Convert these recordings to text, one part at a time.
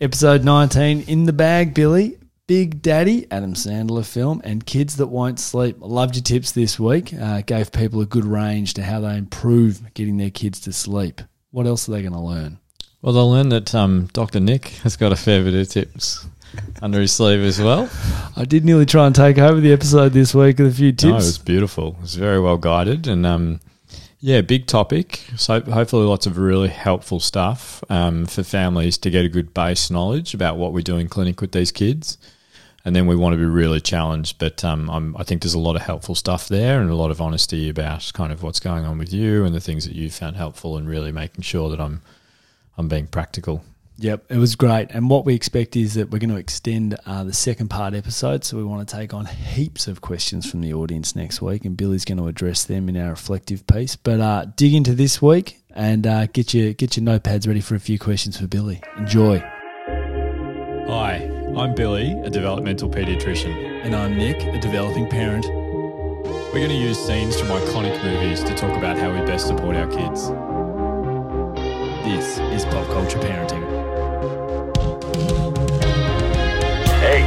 Episode 19 in the bag, Billy. Big Daddy, Adam Sandler film, and Kids That Won't Sleep. I loved your tips this week. Uh, gave people a good range to how they improve getting their kids to sleep. What else are they going to learn? Well, they'll learn that um, Dr. Nick has got a fair bit of tips under his sleeve as well. I did nearly try and take over the episode this week with a few tips. No, it was beautiful. It was very well guided and um, yeah, big topic. So hopefully, lots of really helpful stuff um, for families to get a good base knowledge about what we do in clinic with these kids. And then we want to be really challenged. But um, i think there's a lot of helpful stuff there and a lot of honesty about kind of what's going on with you and the things that you found helpful and really making sure that I'm I'm being practical. Yep, it was great. And what we expect is that we're going to extend uh, the second part episode. So we want to take on heaps of questions from the audience next week, and Billy's going to address them in our reflective piece. But uh, dig into this week and uh, get your get your notepads ready for a few questions for Billy. Enjoy. Hi, I'm Billy, a developmental pediatrician, and I'm Nick, a developing parent. We're going to use scenes from iconic movies to talk about how we best support our kids. This is pop culture parenting. Hey,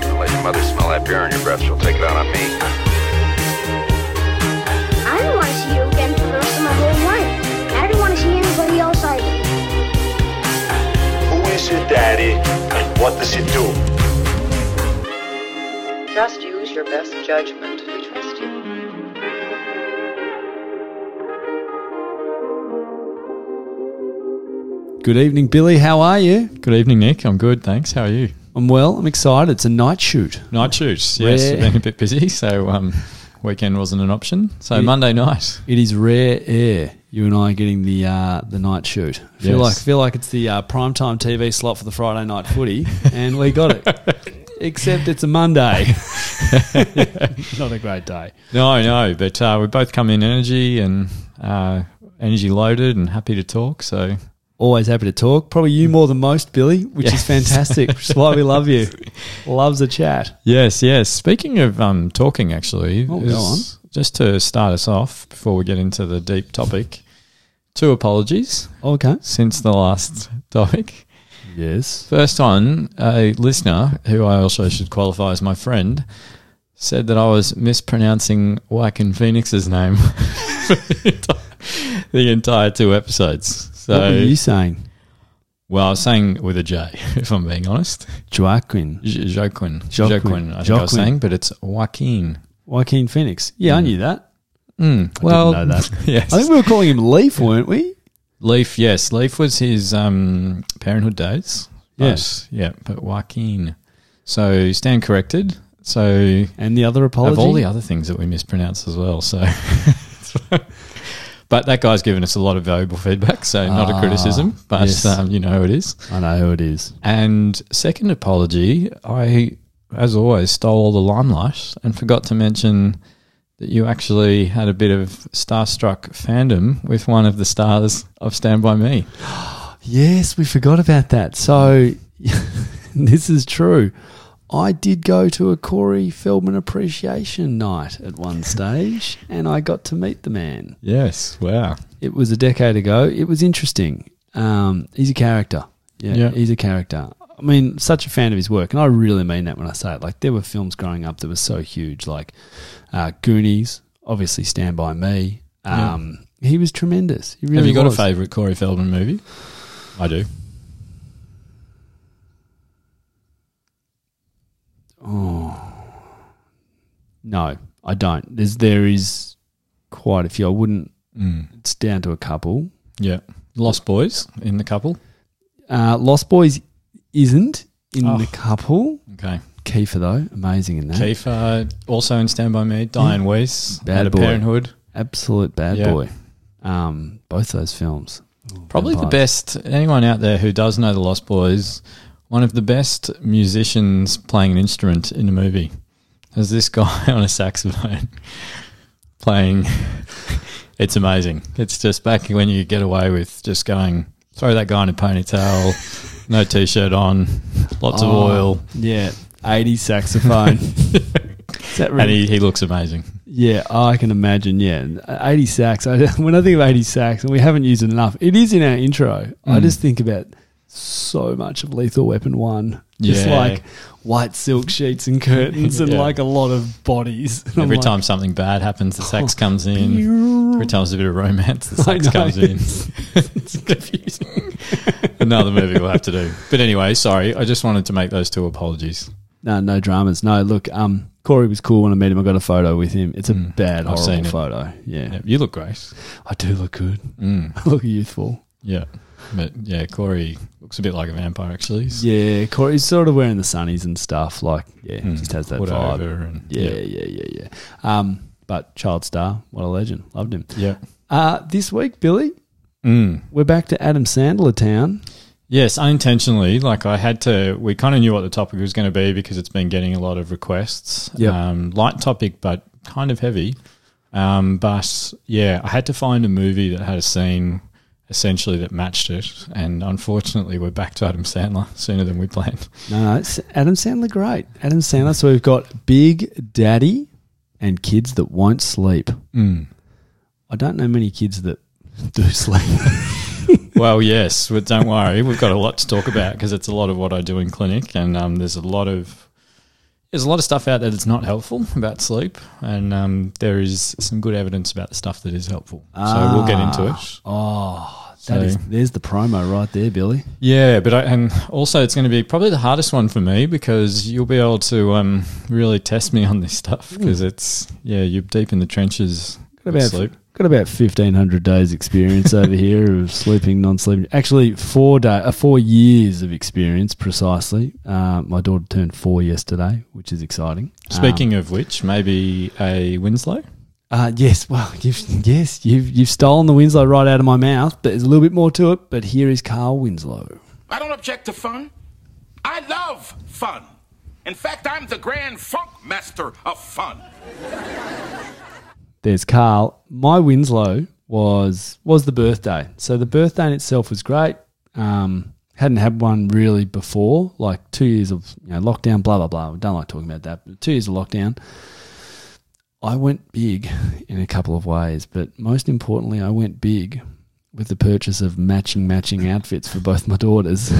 don't let your mother smell that beer on your breath. She'll take it out on me. I don't want to see you again for the rest of my whole life. I don't want to see anybody else either. Who is your daddy and what does he do? Just use your best judgment. We trust you. Good evening, Billy. How are you? Good evening, Nick. I'm good, thanks. How are you? I'm well. I'm excited. It's a night shoot. Night shoots, yes. Rare. Been a bit busy, so um, weekend wasn't an option. So It- Monday night. It is rare air. You and I getting the uh, the night shoot. Feel Yes. like feel like it's the uh, primetime TV slot for the Friday night footy, and we got it. Except it's a Monday. Not a great day. No, no, but uh, we both come in energy and uh, energy loaded and happy to talk. So Always happy to talk. Probably you more than most, Billy, which is fantastic. which is why we love you. Loves a chat. yes, yes. Speaking of um, talking, actually, Oh, go is- just to start us off before we get into the deep topic, two apologies Okay. since the last topic. Yes. First one, a listener who I also should qualify as my friend said that I was mispronouncing Joaquin Phoenix's name for the entire- the entire two episodes. So, what were you saying? well, I was saying with a J, if I'm being honest. Joaquin. J- Joaquin. Joaquin. Joaquin, I think I was saying, but it's Joaquin. Joaquin Phoenix. Yeah, I knew that. Mm, I well, didn't know that. yes. I think we were calling him Leaf, weren't we? Leaf, yes. Leaf was his um, parenthood days. Yes. But, yeah, but Joaquin. So stand corrected. So And the other apology. of all the other things that we mispronounce as well. So, but that guy's given us a lot of valuable feedback. So not Ah, a criticism, but yes. um, you know who it is. I know who it is. And second apology, I, as always, stole all the limelight and forgot to mention that you actually had a bit of starstruck fandom with one of the stars of Stand By Me. Yes, we forgot about that. So this is true. I did go to a Corey Feldman appreciation night at one stage, and I got to meet the man. Yes, wow. It was a decade ago. It was interesting. Um, he's a character. Yeah, Yeah. he's a character. I mean, such a fan of his work, and I really mean that when I say it. Like, there were films growing up that were so huge, like uh, Goonies, obviously Stand By Me. Yeah. Um, He was tremendous. He really Have you got was. a favourite Corey Feldman movie? I do. Oh, no, I don't. There's there is quite a few. I wouldn't. Mm. It's down to a couple. Yeah. Lost Boys in the couple. Uh, Lost Boys isn't in Oh. the couple. Okay. Kiefer though, amazing in that. Kiefer, also in Stand By Me. Dianne Wiest. Bad boy. Parenthood. Absolute bad Yeah. boy. Um, both those films. Probably the best. Anyone out there who does know the Lost Boys, one of the best musicians playing an instrument in a movie. There's this guy on a saxophone playing. It's amazing. It's just back when you get away with just going, throw that guy in a ponytail, no t shirt on, lots of Oh, oil, Yeah, 80s saxophone. Is that and really? he, he looks amazing. yeah, I can imagine. Yeah, 80 sax. I, when I think of 80 sax, and we haven't used it enough, it is in our intro. I Mm. just think about so much of Lethal Weapon One. Just Yeah. like white silk sheets and curtains and Yeah. like a lot of bodies. And I'm Every like, time something bad happens, the sax comes in. Every time there's a bit of romance, the sex comes in. it's confusing. Another movie we'll have to do. But anyway, sorry. I just wanted to make those two apologies. No, no dramas. No, look, um, Corey was cool when I met him. I got a photo with him. It's a Mm, bad, I've seen horrible photo. Yeah. Yeah, you look great. I do look good. Mm, I look youthful. yeah. But yeah, Corey looks a bit like a vampire, actually. He's Yeah, Corey's sort of wearing the sunnies and stuff. Like, yeah, mm, just has that put vibe. over and Yeah, yeah, yeah, yeah. Um, but child star, what a legend. Loved him. yeah. Uh, this week, Billy, Mm. we're back to Adam Sandler town. Yes, unintentionally. Like I had to. We kind of knew what the topic was going to be because it's been getting a lot of requests. Yep. Um, light topic, but kind of heavy. Um, but yeah, I had to find a movie that had a scene essentially that matched it, and unfortunately, we're back to Adam Sandler sooner than we planned. No, no, it's Adam Sandler, great. Adam Sandler. So we've got Big Daddy and kids that won't sleep. Mm. I don't know many kids that do sleep. Well, yes, but don't worry, we've got a lot to talk about because it's a lot of what I do in clinic, and um, there's a lot of there's a lot of stuff out there that's not helpful about sleep, and um, there is some good evidence about the stuff that is helpful. so we'll get into it. Oh, that is So- there's the promo right there, Billy. Yeah, but I, and also it's going to be probably the hardest one for me because you'll be able to um, really test me on this stuff because it's yeah you're deep in the trenches. Got about sleep. Got about fifteen hundred days experience over here of sleeping, non-sleeping. Actually, four day, uh, four years of experience precisely. Uh, my daughter turned four yesterday, which is exciting. Speaking of which, maybe a Winslow. Uh, yes, well, you've, yes, you've you've stolen the Winslow right out of my mouth, but there's a little bit more to it. But here is Carl Winslow. I don't object to fun. I love fun. In fact, I'm the grand funk master of fun. There's Carl. My Winslow was was the birthday, so the birthday in itself was great. Um, hadn't had one really before, like two years of you know lockdown, blah blah blah. Don't like talking about that. But two years of lockdown. I went big in a couple of ways, but most importantly, I went big with the purchase of matching matching outfits for both my daughters.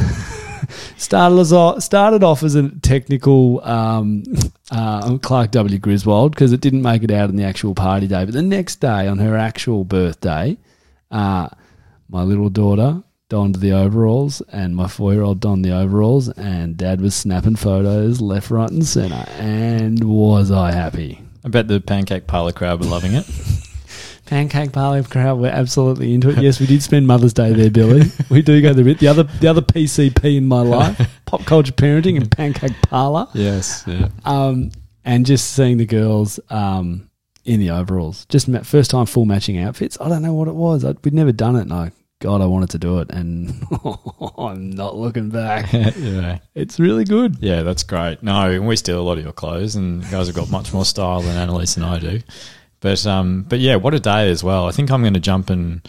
started as off, started off as a technical um, uh, Clark W. Griswold because it didn't make it out on the actual party day. But the next day, on her actual birthday, uh, my little daughter donned the overalls, and my four-year-old donned the overalls, and Dad was snapping photos left, right, and centre. And was I happy? I bet the pancake parlor crowd were loving it. Pancake parlor crowd, we're absolutely into it. Yes, we did spend Mother's Day there, Billy. We do go the bit. The other, the other PCP in my life, pop culture parenting and pancake parlor. yes, yeah. Um, and just seeing the girls um, in the overalls, just ma- first time full matching outfits. I don't know what it was. I, we'd never done it, and I, God, I wanted to do it, and I'm not looking back. yeah. It's really good. Yeah, that's great. No, we steal a lot of your clothes, and you guys have got much more style than Annalise and I do. But um, but yeah, what a day as well. I think I'm going to jump and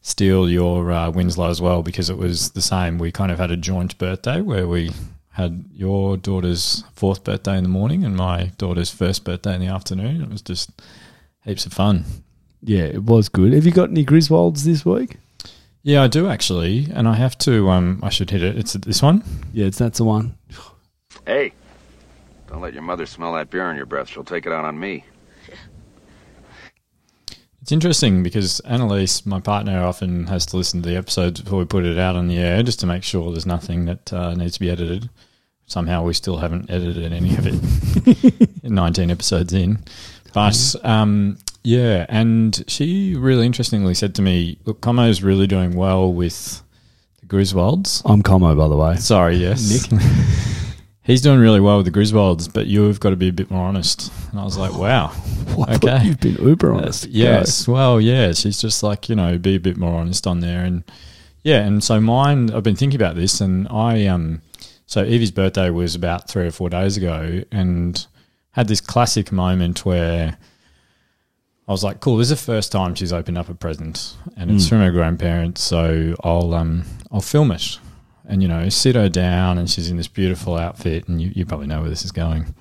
steal your uh, Winslow as well because it was the same. We kind of had a joint birthday where we had your daughter's fourth birthday in the morning and my daughter's first birthday in the afternoon. It was just heaps of fun. Yeah, it was good. Have you got any Griswolds this week? Yeah, I do actually, and I have to. Um, I should hit it. It's this one. Yeah, it's that's the one. Hey, don't let your mother smell that beer on your breath. She'll take it out on me. It's interesting because Annalise, my partner, often has to listen to the episodes before we put it out on the air just to make sure there's nothing that uh, needs to be edited. Somehow we still haven't edited any of it 19 episodes in. But um, yeah, and she really interestingly said to me, Look, Como's really doing well with the Griswolds. I'm Como, by the way. Sorry, yes. He's doing really well with the Griswolds, but you've got to be a bit more honest. And I was like, wow. Well, I thought Okay. you've been uber honest. Uh, yes. Well, yeah. She's just like, you know, be a bit more honest on there. And yeah. And so mine, I've been thinking about this and I, um, so Evie's birthday was about three or four days ago and had this classic moment where I was like, cool, this is the first time she's opened up a present and it's from her grandparents. So I'll, um, I'll film it and, you know, sit her down and she's in this beautiful outfit and you, you probably know where this is going.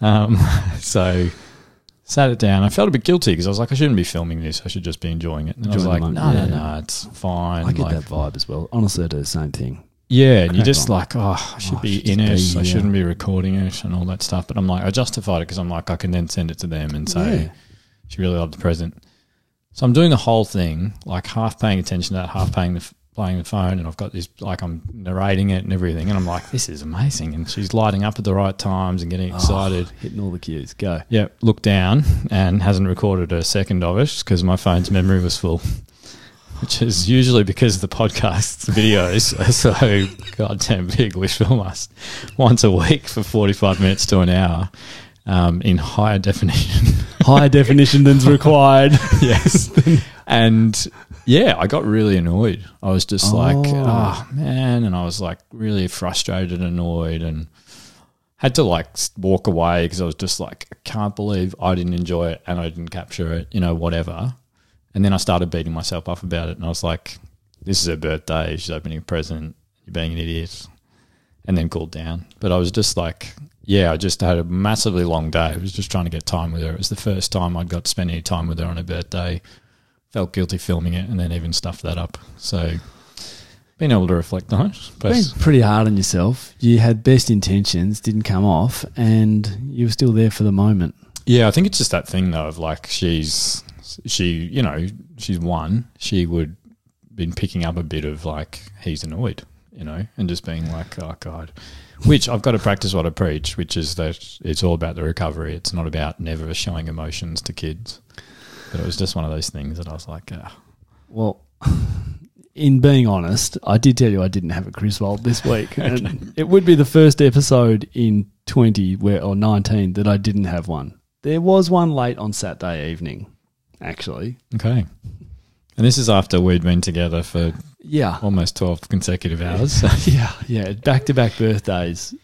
Um, so sat it down. I felt a bit guilty because I was like, I shouldn't be filming this. I should just be enjoying it. And I was like, no, moment. no, no, it's fine. I get like, that vibe as well. Honestly, I do the same thing. Yeah, and you're just on. like, oh, I should Oh, I be should in it. be, I yeah. shouldn't be recording it and all that stuff. But I'm like, I justified it because I'm like, I can then send it to them and say Yeah. she really loved the present. So I'm doing the whole thing, like half paying attention to that, half paying the f- playing the phone, and I've got this like I'm narrating it and everything, and I'm like, this is amazing. And she's lighting up at the right times and getting excited. Oh, hitting all the cues. Go. Yeah, look down and hasn't recorded a second of it because my phone's memory was full, which is usually because the podcast's videos are so goddamn big. We film us once a week for 45 minutes to an hour um, in higher definition. Higher definition than's required. yes. and yeah, I got really annoyed. I was just like, Oh. oh man. And I was like really frustrated, and annoyed, and had to like walk away because I was just like, I can't believe I didn't enjoy it and I didn't capture it, you know, whatever. And then I started beating myself up about it. And I was like, this is her birthday. She's opening a present. You're being an idiot. And then cooled down. But I was just like, yeah, I just had a massively long day. I was just trying to get time with her. It was the first time I'd got to spend any time with her on her birthday. Felt guilty filming it and then even stuffed that up. So being able to reflect on it. But Been pretty hard on yourself. You had best intentions, didn't come off, and you were still there for the moment. Yeah, I think it's just that thing though of like she's she you know she's one she would been picking up a bit of like he's annoyed you know and just being like oh god which I've got to practice what I preach which is that it's all about the recovery it's not about never showing emotions to kids but it was just one of those things that I was like ah. Well, in being honest, I did tell you I didn't have a Griswold this week. and it would be the first episode in 20 where, or 19 that I didn't have one. There was one late on Saturday evening, actually. okay and this is after we'd been together for Yeah. almost 12 consecutive hours Yeah, yeah, back to back birthdays.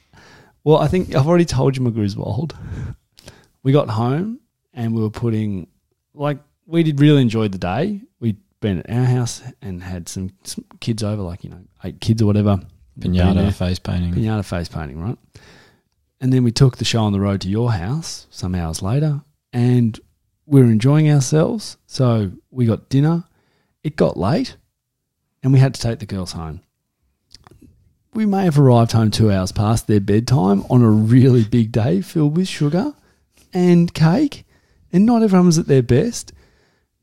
Well, I think I've already told you my Griswold. We got home and we were putting, like, we did really enjoyed the day. We'd been at our house and had some, some kids over, like, you know, eight kids or whatever. Pinata face painting Pinata face painting, right? And then we took the show on the road to your house some hours later and we were enjoying ourselves. So we got dinner. It got late and we had to take the girls home. We may have arrived home two hours past their bedtime on a really big day filled with sugar and cake, and not everyone was at their best.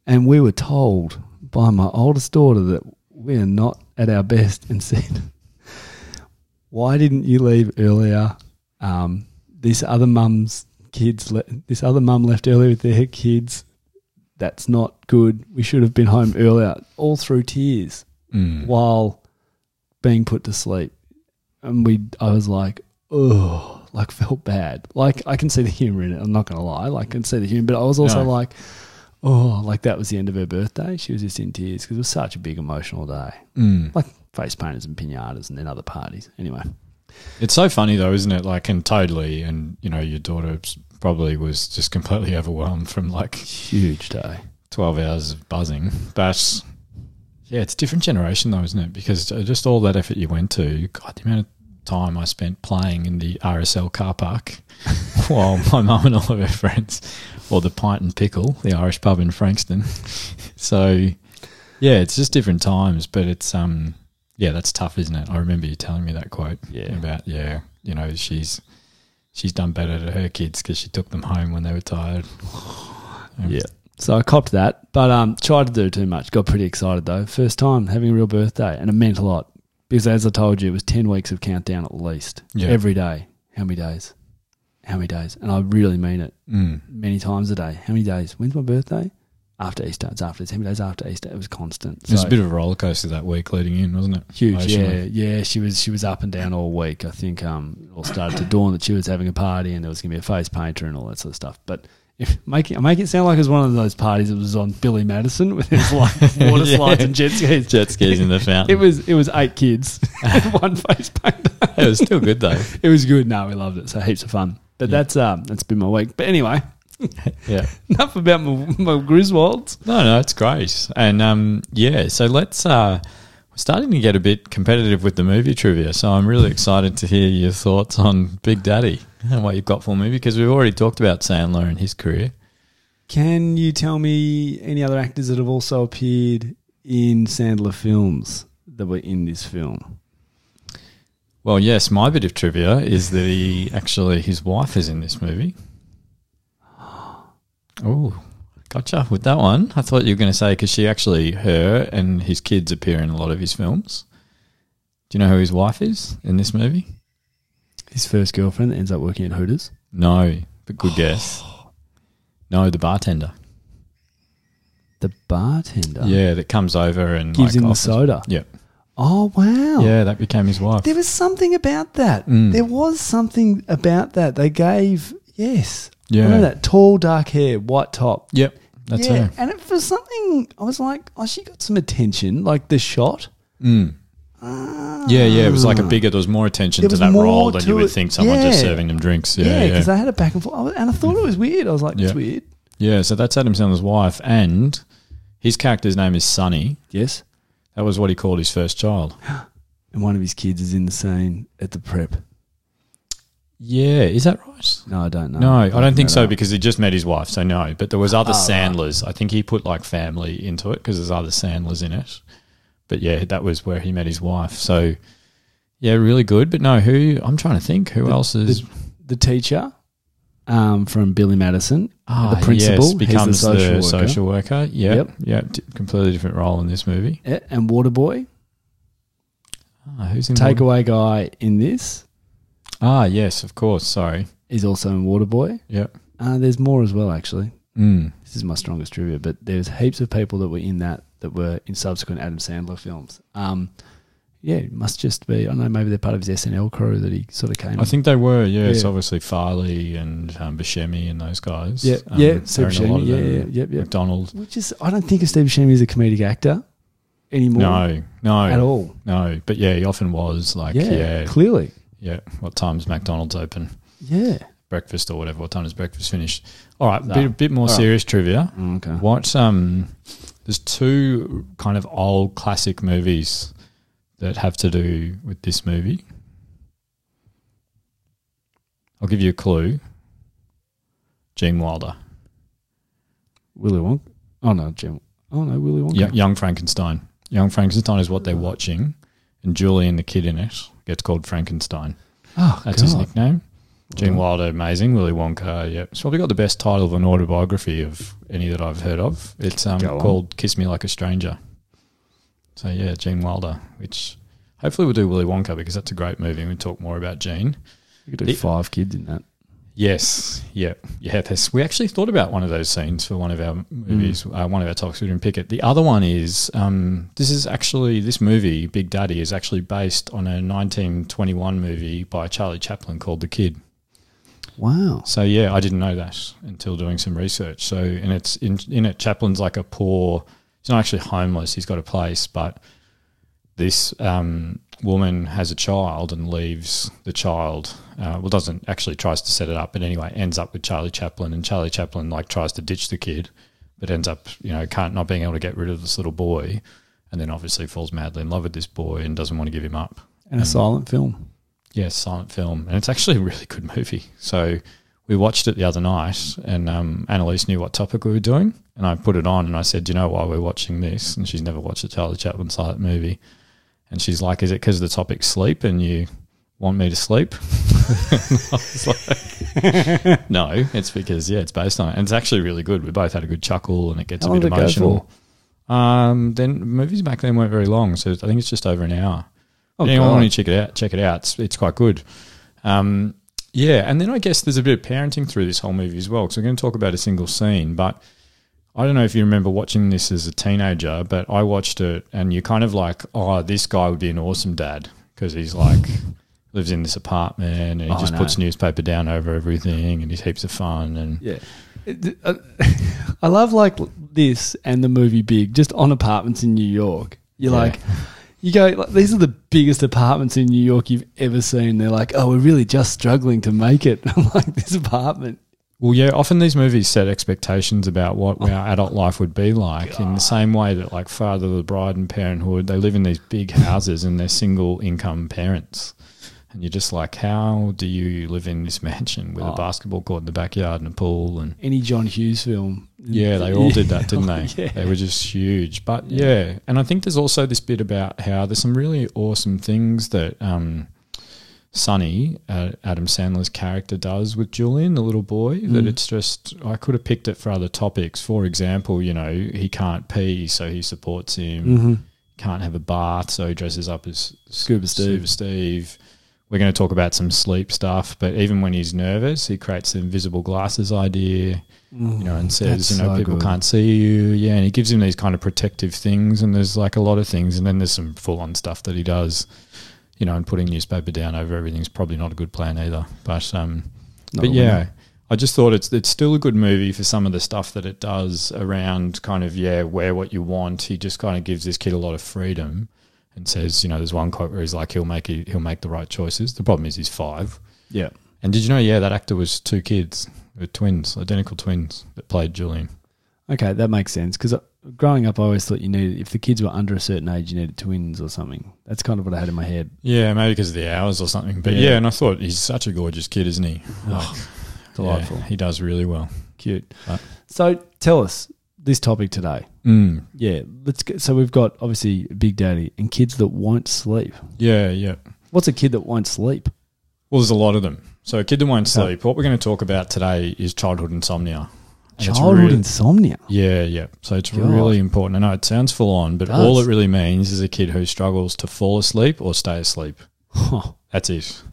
And we were told by my oldest daughter that we are not at our best and said, why didn't you leave earlier? Um, this other mum's kids, le- this other mum left earlier with their kids. That's not good. We should have been home earlier, all through tears Mm. while being put to sleep. And we, I was like, oh, like felt bad. Like I can see the humor in it. I'm not to lie. Like I can see the humor, but I was also No. like, oh, like that was the end of her birthday. She was just in tears because it was such a big emotional day. Mm. Like face painters and pinatas and then other parties. Anyway, It's so funny though, isn't it? Like, and totally, and you know, your daughter probably was just completely overwhelmed from like huge day. twelve hours of buzzing. But yeah, it's a different generation though, isn't it? Because just all that effort you went to, God, the amount of time I spent playing in the RSL car park while my mum and all of her friends, or the Pint and Pickle, the Irish pub in Frankston. so yeah, it's just different times, but it's um yeah, that's tough, isn't it? I remember you telling me that quote Yeah. about yeah, you know, she's she's done better to her kids because she took them home when they were tired. Yeah. So I copped that, but um, tried to do too much. Got pretty excited though. First time having a real birthday, and it meant a lot because, as I told you, it was ten weeks of countdown at least Yeah. every day. How many days? How many days? And I really mean it. Mm. Many times a day. How many days? When's my birthday? After Easter. It's after. It's how many days after Easter? It was constant. It was a bit of a roller coaster that week leading in, wasn't it? Huge, yeah, yeah. She was she was up and down all week. I think um, it all started to dawn that she was having a party and there was going to be a face painter and all that sort of stuff. But make it make it sound like it was one of those parties that was on Billy Madison with his like water Yeah. slides and jet skis. Jet skis in the fountain. It was it was eight kids and one face painter. It was still good though. It was good. No, we loved it. So heaps of fun. But that's um that's been my week. But anyway, Yeah. enough about my, my Griswolds. No, no, it's great. And um, yeah, so let's. Uh, we're starting to get a bit competitive with the movie trivia, so I'm really excited to hear your thoughts on Big Daddy and what you've got for me because we've already talked about Sandler and his career. Can you tell me any other actors that have also appeared in Sandler films that were in this film? Well, yes, my bit of trivia is that he actually his wife is in this movie. Oh, gotcha with that one. I thought you were going to say because she actually her and his kids appear in a lot of his films. Do you know who his wife is in this movie? His first girlfriend that ends up working at Hooters. No, but good guess. No, the bartender. The bartender. Yeah, that comes over and Gives like, him the offers- soda. Yeah, Oh wow. yeah, that became his wife. There was something about that. Mm. There was something about that. They gave yes. Yeah. I know that tall, dark hair, white top. Yep, that's yeah, her. and it was something. I was like, oh, she got some attention. Like the shot. Mm. Yeah, yeah, it was like a bigger. There was more attention There to that role than you would it. think. Someone just serving them drinks. Yeah, Yeah, because yeah, they had a back and forth, and I thought it was weird. I was like, it's Yeah. weird. yeah. So that's Adam Sandler's wife, and his character's name is Sonny. Yes, That was what he called his first child. and one of his kids is in the scene at the prep. Yeah, is that right? No, I don't know. No, I don't think so because he just met his wife, so no. But there was other right. Sandlers. I think he put like family into it because there's other Sandlers in it. But yeah, that was where he met his wife. So yeah, really good. But no, who I'm trying to think who else is the, the teacher um, from Billy Madison, Ah, the principal, yes, he's becomes the social worker. social worker. Yep, Yep. yep. t- completely different role in this movie. Yeah, and Waterboy, Ah, who's in takeaway guy in this, Ah, yes, of course. Sorry. He's also in Waterboy. Yep. Uh, there's more as well, actually. Mm. This is my strongest trivia, but there's heaps of people that were in that that were in subsequent Adam Sandler films. Um, yeah, it must just be. I don't know. Maybe they're part of his SNL crew that he sort of came. I think they were. Yeah, it's Yeah. obviously Farley and um, Buscemi and those guys. Yeah, Um, yeah, they're Steve in a lot Buscemi, of yeah, them. yeah, yep, yep. McDonald. which is I don't think of Steve Buscemi as a comedic actor anymore. No, no, at all. No, but yeah, he often was like, yeah, yeah, yeah. What time's McDonald's open? Yeah. Breakfast or whatever. What time does breakfast finish? All right, No. bit, bit more All right. serious trivia. Okay. What um, there's two kind of old classic movies that have to do with this movie. I'll give you a clue. Gene Wilder, Willy Wonka. Oh no, Jim. Oh no, Willy Wonka. Y- Young Frankenstein. Young Frankenstein is what they're watching, and Julian the kid in it gets called Frankenstein. Oh, That's his nickname. Gene Wilder, amazing. Willy Wonka, yeah. It's probably got the best title of an autobiography of any that I've heard of. It's um, called Kiss Me Like a Stranger. So, yeah, Gene Wilder, which hopefully we'll do Willy Wonka because that's a great movie and we talk more about Gene. You could do It- five kids in that. Yes, yeah, yeah. There's, we actually thought about one of those scenes for one of our movies, uh, one of our talks. We didn't pick it. The other one is um, this is actually this movie, Big Daddy, is actually based on a 1921 movie by Charlie Chaplin called The Kid. Wow. So yeah, I didn't know that until doing some research. So and it's in in it. Chaplin's like a poor. He's not actually homeless. He's got a place, but this um, woman has a child and leaves the child. Uh, well, doesn't actually tries to set it up, but anyway, ends up with Charlie Chaplin, and Charlie Chaplin like tries to ditch the kid, but ends up you know can't not being able to get rid of this little boy, and then obviously falls madly in love with this boy and doesn't want to give him up. And a silent film. Yes, silent film, and it's actually a really good movie. So we watched it the other night, and um, Annalise knew what topic we were doing, and I put it on, and I said, "Do you know why we're watching this?" And she's never watched a Charlie Chaplin silent movie, and she's like, "Is it because the topic's sleep, and you want me to sleep?" I was like, "No, it's because yeah, it's based on it, and it's actually really good. We both had a good chuckle, and it gets How a bit did it go emotional." Um, then movies back then weren't very long, so I think it's just over an hour. Oh, Anyone God. want to check it out? Check it out. It's, it's quite good. Um, yeah, and then I guess there's a bit of parenting through this whole movie as well. Because we're going to talk about a single scene, but I don't know if you remember watching this as a teenager, but I watched it, and you're kind of like, oh, this guy would be an awesome dad because he's like lives in this apartment and he Oh, just puts newspaper down over everything, and he's heaps of fun and Yeah. Uh, I love like this and the movie Big, just on apartments in New York. You're Yeah. like, you go, like, these are the biggest apartments in New York you've ever seen. They're like, oh, we're really just struggling to make it. I'm like, this apartment. Well, yeah, often these movies set expectations about what our adult life would be like in the same way that, like, Father of the Bride and Parenthood, they live in these big houses and they're single income parents. And you're just like, how do you live in this mansion with Oh. a basketball court in the backyard and a pool? And Any John Hughes film. yeah, they all did that, didn't they? Yeah. They were just huge. But yeah. and I think there's also this bit about how there's some really awesome things that um, Sonny, uh, Adam Sandler's character, does with Julian, the little boy. That mm. it's just I could have picked it for other topics. For example, you know, he can't pee, so he supports him. Mm-hmm. Can't have a bath, so he dresses up as Scuba Steve. Steve. We're going to talk about some sleep stuff, but even when he's nervous, he creates the invisible glasses idea, mm. you know, and says, you know, so people good. can't see you. Yeah, and he gives him these kind of protective things, and there's like a lot of things, and then there's some full on stuff that he does, you know, and putting newspaper down over everything's probably not a good plan either. But um, Not but yeah, winner. I just thought it's it's still a good movie for some of the stuff that it does around kind of yeah, wear what you want. He just kind of gives this kid a lot of freedom and says, you know, there's one quote where he's like, he'll make it, he'll make the right choices. The problem is he's five. Yeah. And did you know? Yeah, that actor was two kids, were twins, identical twins that played Julian. Okay, that makes sense. Because growing up, I always thought you needed, if the kids were under a certain age, you needed twins or something. That's kind of what I had in my head. Yeah, maybe because of the hours or something. But Yeah. yeah, and I thought he's such a gorgeous kid, isn't he? Like, Delightful. yeah, he does really well. Cute. Right. So tell us this topic today. Mm. Yeah, let's get. So we've got obviously Big Daddy and kids that won't sleep. Yeah, yeah. What's a kid that won't sleep? Well, there's a lot of them. So, a kid that won't Okay. sleep. What we're going to talk about today is childhood insomnia. Childhood really- insomnia. Yeah, yeah. So it's God. really important. I know it sounds full on, but Does. all it really means is a kid who struggles to fall asleep or stay asleep. Huh. That's it.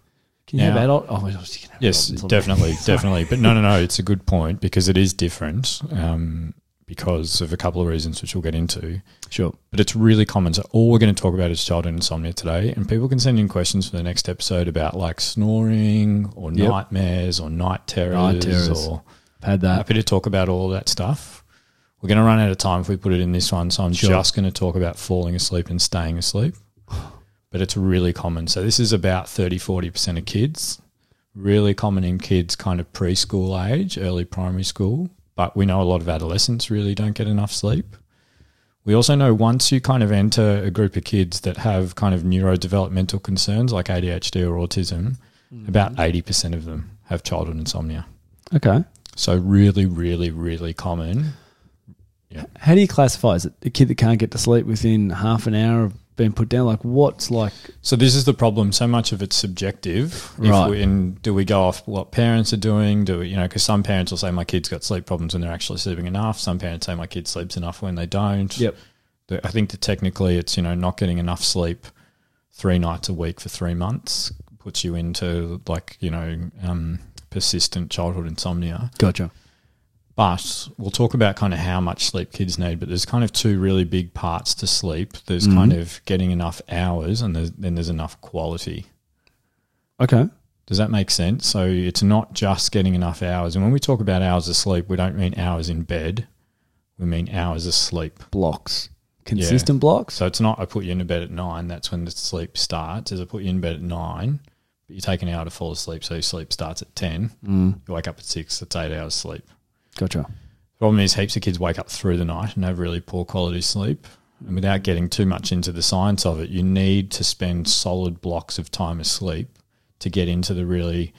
Can you have Now- adult? Oh, you can have Yes, definitely, definitely. But no, no, no. It's a good point because it is different um, because of a couple of reasons, which we'll get into. Sure. But it's really common. So all we're going to talk about is childhood insomnia today, and people can send in questions for the next episode about like snoring or Yep. nightmares or night terrors, Night terrors. or Had that. happy to talk about all that stuff. We're going to run out of time if we put it in this one, so I'm Sure. just going to talk about falling asleep and staying asleep. But it's really common. So this is about 30 40% of kids. Really common in kids kind of preschool age, early primary school, but we know a lot of adolescents really don't get enough sleep. We also know once you kind of enter a group of kids that have kind of neurodevelopmental concerns like ADHD or autism, mm. about 80% of them have childhood insomnia. Okay. So really, really, really common. Yeah. How do you classify? Is it a kid that can't get to sleep within half an hour of being put down? Like, what's like? So this is the problem. So much of it's subjective. Right. we, and do we go off what parents are doing? Do we, you know? Because some parents will say my kid's got sleep problems when they're actually sleeping enough. Some parents say my kid sleeps enough when they don't. Yep. I think that technically it's you know not getting enough sleep three nights a week for three months puts you into like you know um, persistent childhood insomnia. Gotcha. But we'll talk about kind of how much sleep kids need. But there's kind of two really big parts to sleep. There's mm-hmm. kind of getting enough hours, and there's, then there's enough quality. Okay. Does that make sense? So it's not just getting enough hours. And when we talk about hours of sleep, we don't mean hours in bed. We mean hours of sleep. Blocks. Consistent blocks. So it's not I put you into bed at nine, that's when the sleep starts. Is I put you in bed at nine, but you take an hour to fall asleep, so your sleep starts at ten. Mm. You wake up at six, that's eight hours sleep. Gotcha. Problem is, heaps of kids wake up through the night and have really poor quality sleep. And without getting too much into the science of it, you need to spend solid blocks of time asleep to get into the really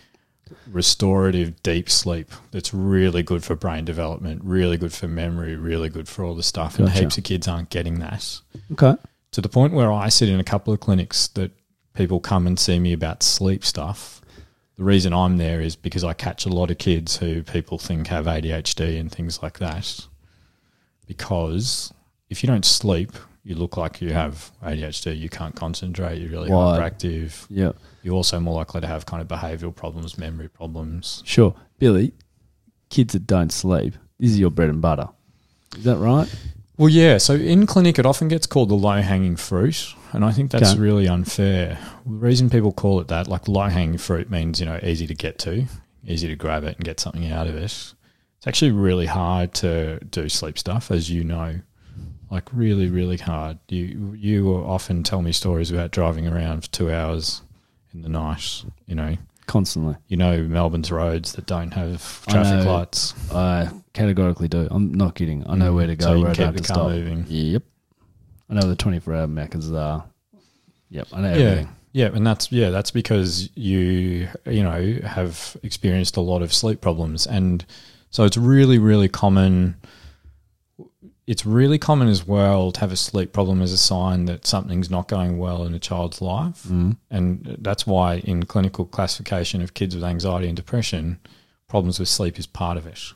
restorative deep sleep that's really good for brain development, really good for memory, really good for all the stuff. And heaps of kids aren't getting that Okay. to the point where I sit in a couple of clinics that people come and see me about sleep stuff. The reason I'm there is because I catch a lot of kids who people think have ADHD and things like that. Because if you don't sleep, you look like you have ADHD. You can't concentrate. You're really Right. hyperactive. Yeah. You're also more likely to have kind of behavioural problems, memory problems. Sure. Billy, kids that don't sleep, this is your bread and butter. Is that right? Well, yeah. So in clinic, it often gets called the low hanging fruit, and I think that's Okay. really unfair. The reason people call it that, like low hanging fruit, means you know easy to get to, easy to grab it and get something out of it. It's actually really hard to do sleep stuff, as you know. Like really, really hard. You you often tell me stories about driving around for two hours in the night. You know, Constantly. you know Melbourne's roads that don't have I traffic know. lights. I categorically do. I'm not kidding. I know Mm. where to go. So you where I keep have to the car stop. moving. Yep. I know the 24 hour Maccas are. Yep. I know yeah everything. yeah and that's yeah that's because you you know have experienced a lot of sleep problems and so it's really really common it's really common as well to have a sleep problem as a sign that something's not going well in a child's life. Mm. And that's why, in clinical classification of kids with anxiety and depression, problems with sleep is part of it.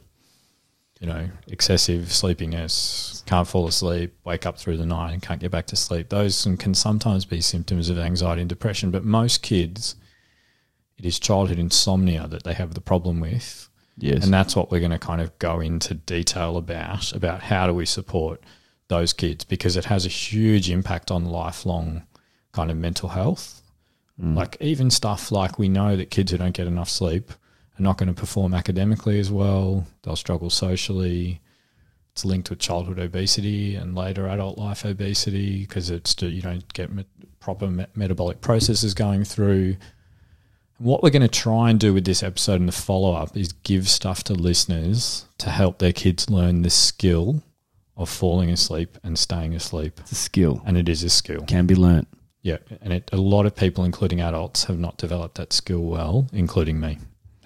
You know, excessive sleepiness, can't fall asleep, wake up through the night and can't get back to sleep. Those can sometimes be symptoms of anxiety and depression, but most kids, it is childhood insomnia that they have the problem with Yes. and that's what we're going to kind of go into detail about about how do we support those kids because it has a huge impact on lifelong kind of mental health. Mm. Like even stuff like we know that kids who don't get enough sleep are not going to perform academically as well. They'll struggle socially. It's linked with childhood obesity and later adult life obesity because it's you don't get me- proper me- metabolic processes going through. What we're going to try and do with this episode and the follow up is give stuff to listeners to help their kids learn the skill of falling asleep and staying asleep. It's a skill. And it is a skill. Can be learnt. Yeah. And it, a lot of people, including adults, have not developed that skill well, including me.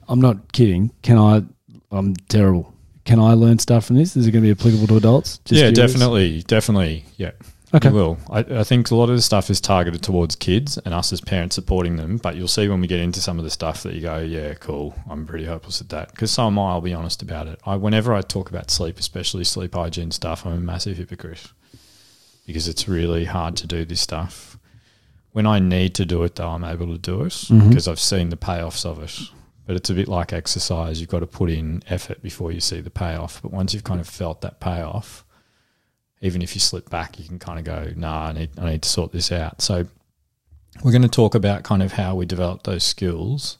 I'm not kidding. Can I? I'm terrible. Can I learn stuff from this? Is it going to be applicable to adults? Just yeah, curious. definitely. Definitely. Yeah. Okay. You will. I, I think a lot of the stuff is targeted towards kids and us as parents supporting them. But you'll see when we get into some of the stuff that you go, yeah, cool. I'm pretty hopeless at that. Because so am I. I'll be honest about it. I, whenever I talk about sleep, especially sleep hygiene stuff, I'm a massive hypocrite because it's really hard to do this stuff. When I need to do it, though, I'm able to do it mm-hmm. because I've seen the payoffs of it. But it's a bit like exercise. You've got to put in effort before you see the payoff. But once you've kind of felt that payoff, even if you slip back, you can kind of go, nah, I need, I need to sort this out. So we're going to talk about kind of how we develop those skills.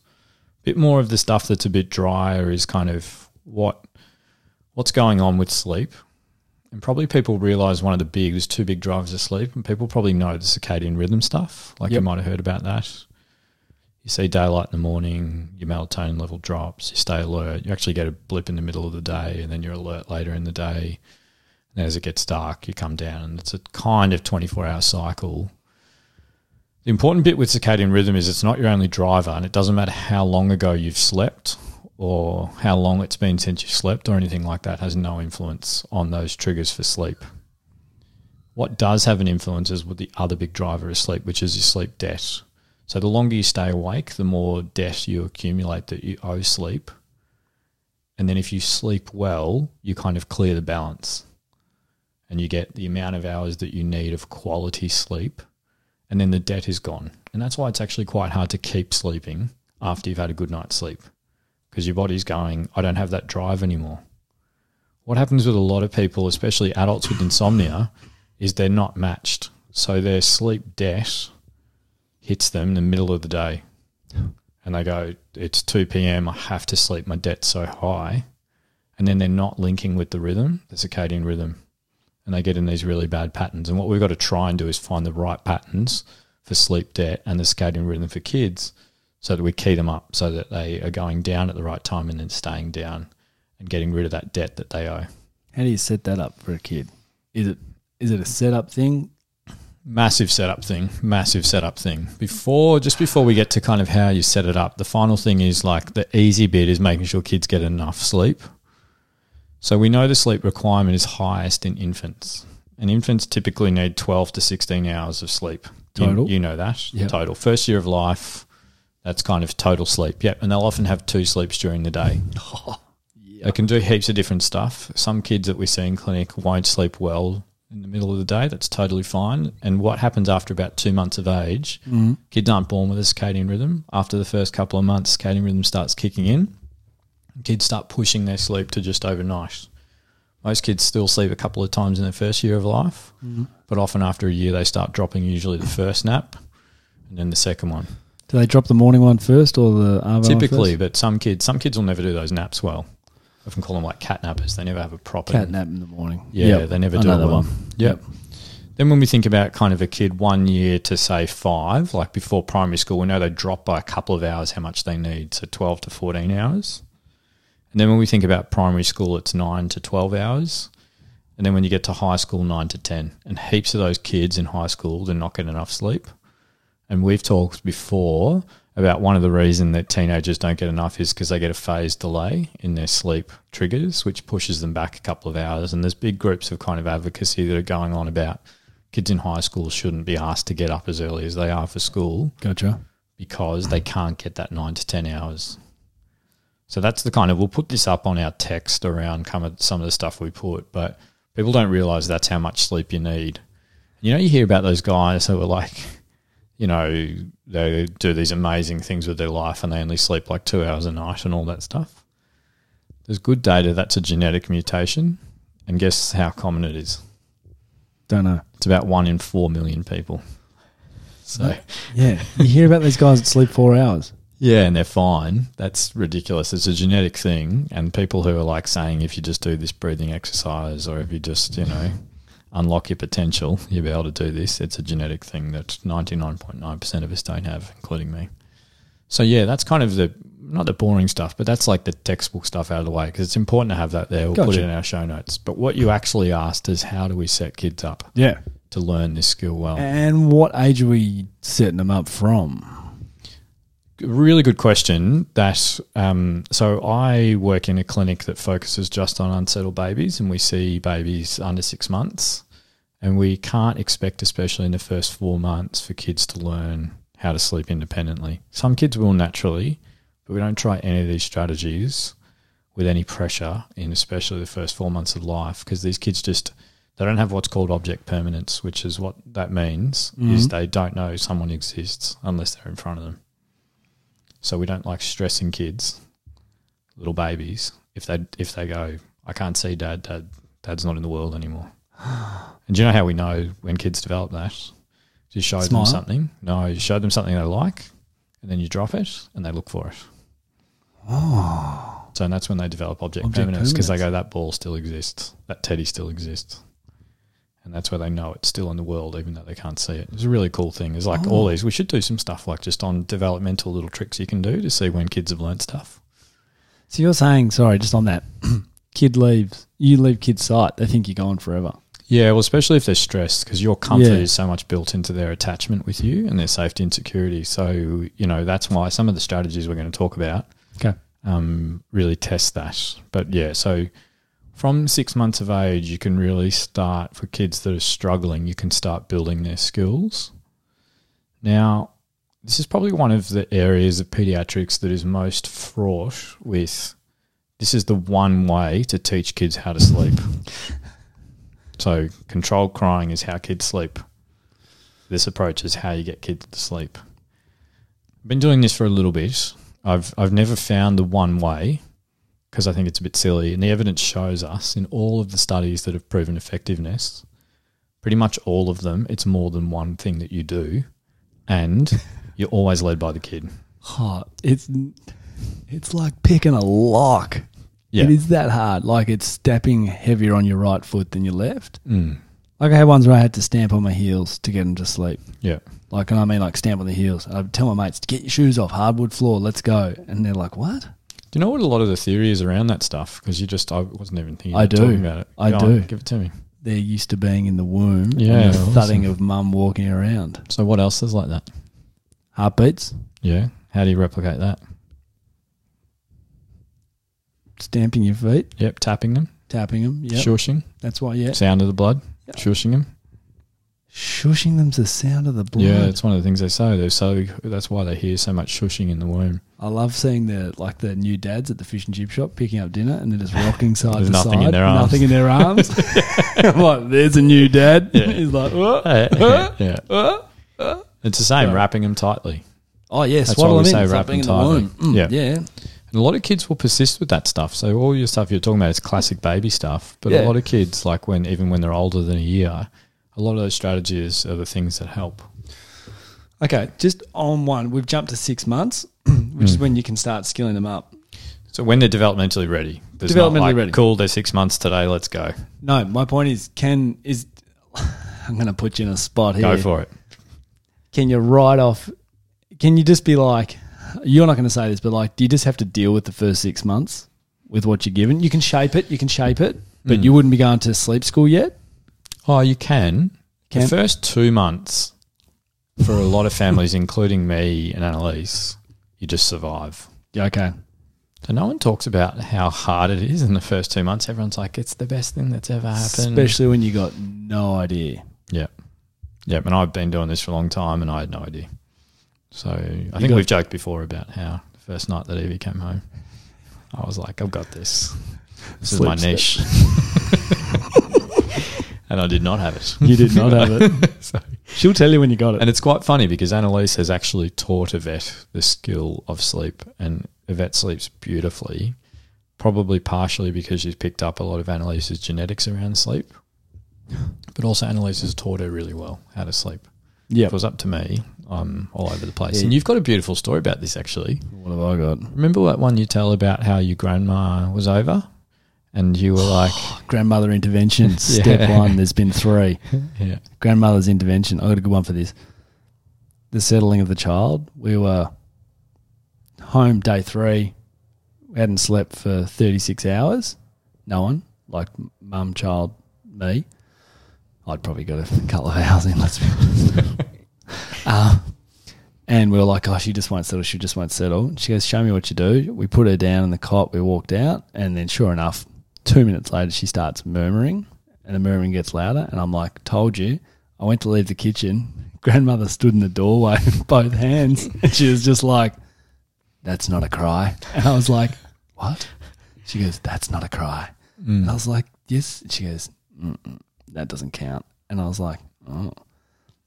A bit more of the stuff that's a bit drier is kind of what what's going on with sleep. And probably people realize one of the big, there's two big drivers of sleep, and people probably know the circadian rhythm stuff. Like you might have heard about that. You see daylight in the morning, your melatonin level drops, you stay alert. You actually get a blip in the middle of the day, and then you're alert later in the day. And as it gets dark, you come down, and it's a kind of 24 hour cycle. The important bit with circadian rhythm is it's not your only driver, and it doesn't matter how long ago you've slept or how long it's been since you've slept or anything like that, has no influence on those triggers for sleep. What does have an influence is what the other big driver is sleep, which is your sleep debt. So the longer you stay awake, the more debt you accumulate that you owe sleep. And then if you sleep well, you kind of clear the balance and you get the amount of hours that you need of quality sleep. And then the debt is gone. And that's why it's actually quite hard to keep sleeping after you've had a good night's sleep because your body's going, I don't have that drive anymore. What happens with a lot of people, especially adults with insomnia, is they're not matched. So their sleep debt hits them in the middle of the day. And they go, It's 2 p.m. I have to sleep. My debt's so high. And then they're not linking with the rhythm, the circadian rhythm. And they get in these really bad patterns. And what we've got to try and do is find the right patterns for sleep debt and the circadian rhythm for kids so that we key them up so that they are going down at the right time and then staying down and getting rid of that debt that they owe. How do you set that up for a kid? Is it is it a setup thing? Massive setup thing massive setup thing. Before just before we get to kind of how you set it up the final thing is like the easy bit is making sure kids get enough sleep. So we know the sleep requirement is highest in infants and infants typically need 12 to 16 hours of sleep. You- Total? you, know that Yep. total. First year of life that's kind of total sleep. Yep and they'll often have two sleeps during the day. They can do heaps of different stuff. Some kids that we see in clinic won't sleep well in the middle of the day. That's totally fine. And what happens after about two months of age, mm-hmm. kids aren't born with a circadian rhythm. After the first couple of months, circadian rhythm starts kicking in. Kids start pushing their sleep to just overnight. Most kids still sleep a couple of times in their first year of life, mm-hmm. but often after a year, they start dropping usually the first nap and then the second one. Do they drop the morning one first or the Typically, but some kids, some kids will never do those naps well. Often call them like cat nappers. They never have a proper cat nap in the morning. Yeah, Yep, they never do that well. one. Yep. Then when we think about kind of a kid one year to say five, like before primary school, we know they drop by a couple of hours how much they need, so twelve to fourteen hours. And then when we think about primary school, it's nine to twelve hours. And then when you get to high school, nine to ten. And heaps of those kids in high school, they're not getting enough sleep. And we've talked before about one of the reason that teenagers don't get enough is because they get a phase delay in their sleep triggers, which pushes them back a couple of hours. And there's big groups of kind of advocacy that are going on about kids in high school shouldn't be asked to get up as early as they are for school Gotcha. because they can't get that nine to 10 hours. So that's the kind of, we'll put this up on our text around some of the stuff we put, but people don't realize that's how much sleep you need. You know, you hear about those guys who are like, you know, they do these amazing things with their life and they only sleep like two hours a night and all that stuff. There's good data that's a genetic mutation. And guess how common it is? Don't know. It's about one in four million people. So, Yeah, you hear about these guys that sleep four hours. yeah, and they're fine. That's ridiculous. It's a genetic thing. And people who are like saying if you just do this breathing exercise or if you just, you know, unlock your potential, you'll be able to do this. It's a genetic thing that 99.9% of us don't have, including me. So, yeah, that's kind of the, not the boring stuff, but that's like the textbook stuff out of the way because it's important to have that there. We'll put it in our show notes. But what you actually asked is how do we set kids up Yeah. to learn this skill well? And what age are we setting them up from? Really good question. That um, so I work in a clinic that focuses just on unsettled babies, and we see babies under six months, and we can't expect, especially in the first four months, for kids to learn how to sleep independently. Some kids will naturally, but we don't try any of these strategies with any pressure in especially the first four months of life because these kids just they don't have what's called object permanence, which is what that means is they don't know someone exists unless they're in front of them. So we don't like stressing kids, little babies, if they if they go, I can't see dad, dad, dad's not in the world anymore. And do you know how we know when kids develop that? You show Smile? them something. No, you show them something they like, and then you drop it, and they look for it. Oh. So and that's when they develop object, Object permanence because they go, that ball still exists, that teddy still exists. And that's where they know it's still in the world, even though they can't see it. It's a really cool thing. It's like all these. We should do some stuff like just on developmental little tricks you can do to see when kids have learned stuff. So you're saying, sorry, just on that, kid leaves, you leave kid's sight, they think you're gone forever. Yeah, well, especially if they're stressed, because your comfort Yeah. is so much built into their attachment with you and their safety and security. So, you know, that's why some of the strategies we're going to talk about Okay. um, really test that. But yeah, so from six months of age, you can really start for kids that are struggling, you can start building their skills. Now, this is probably one of the areas of pediatrics that is most fraught with this is the one way to teach kids how to sleep. So, controlled crying is how kids sleep. This approach is how you get kids to sleep. I've been doing this for a little bit. I've I've never found the one way because I think it's a bit silly. And the evidence shows us in all of the studies that have proven effectiveness, pretty much all of them, it's more than one thing that you do, and you're always led by the kid. Oh, it's it's like picking a lock. Yeah. It is that hard. Like it's stepping heavier on your right foot than your left. Mm. Like I had ones where I had to stamp on my heels to get them to sleep. Yeah. Like, and I mean like stamp on the heels. I'd tell my mates, get your shoes off, hardwood floor, let's go. And they're like, what? Do you know what a lot of the theory is around that stuff? Because you just, I wasn't even thinking I do. talking about it. I Go do. on, give it to me. They're used to being in the womb. Yeah, the awesome. thudding of mum walking around. So, what else is like that? Heartbeats, Yeah. How do you replicate that? stamping your feet, Yep. Tapping them, tapping them. Yeah, shushing, that's why. Yeah, sound of the blood, shushing them. Shushing them's the sound of the blood. Yeah, it's one of the things they say. They're so that's why they hear so much shushing in the womb. I love seeing the like the new dads at the fish and chip shop picking up dinner and they're just rocking side to nothing side, in their arms. nothing in their arms. I'm like, there's a new dad. He's like, "What? yeah, it's the same. Wrapping them tightly. oh yeah, That's why we say in. It's like wrap them the tightly. womb. Mm, Yeah. yeah, And a lot of kids will persist with that stuff. So all your stuff you're talking about is classic baby stuff. But Yeah. a lot of kids, like when even when they're older than a year, a lot of those strategies are the things that help. Okay, just on one, we've jumped to six months, which is hmm. when you can start skilling them up. So when they're developmentally ready, there's Developmentally like, ready. Cool, they're six months today. Let's go. No, my point is, can is I'm going to put you in a spot here. Go for it. Can you write off? Can you just be like, you're not going to say this, but like, do you just have to deal with the first six months with what you're given? You can shape it, you can shape it, but hmm. you wouldn't be going to sleep school yet. Oh, you can. Can. The first two months for a lot of families, including me and Annalise, you just survive. Yeah, okay. So no one talks about how hard it is in the first two months. Everyone's like, it's the best thing that's ever happened. Especially when you got no idea. Yeah. Yeah. And I've been doing this for a long time and I had no idea. So I think we've joked before about how the first night that Evie came home, I was like, I've got this. This is my niche. and I did not have it. You did not have it. So- She'll tell you when you got it. and it's quite funny because Annalise has actually taught Yvette the skill of sleep, and Yvette sleeps beautifully, probably partially because she's picked up a lot of Annalise's genetics around sleep, but also Annalise has taught her really well how to sleep. yeah. If it was up to me, I'm all over the place. Yeah. And you've got a beautiful story about this, actually. What have I got? Remember that one you tell about how your grandma was over? And you were like, Grandmother intervention. Step one. There's been three. yeah. Grandmother's intervention. I got a good one for this. The settling of the child. We were home day three. We hadn't slept for 36 hours. No one, like mum, child, me. I'd probably got a couple of hours in, let's be honest. uh, and we were like, oh, she just won't settle. She just won't settle. She goes, show me what you do. We put her down in the cot. We walked out. And then, sure enough, two minutes later, she starts murmuring. And the murmuring gets louder. And I'm like, told you. I went to leave the kitchen. Grandmother stood in the doorway with both hands. And she was just like, that's not a cry. And I was like, what? She goes, that's not a cry. And I was like, yes. And she goes, that doesn't count. And I was like, oh.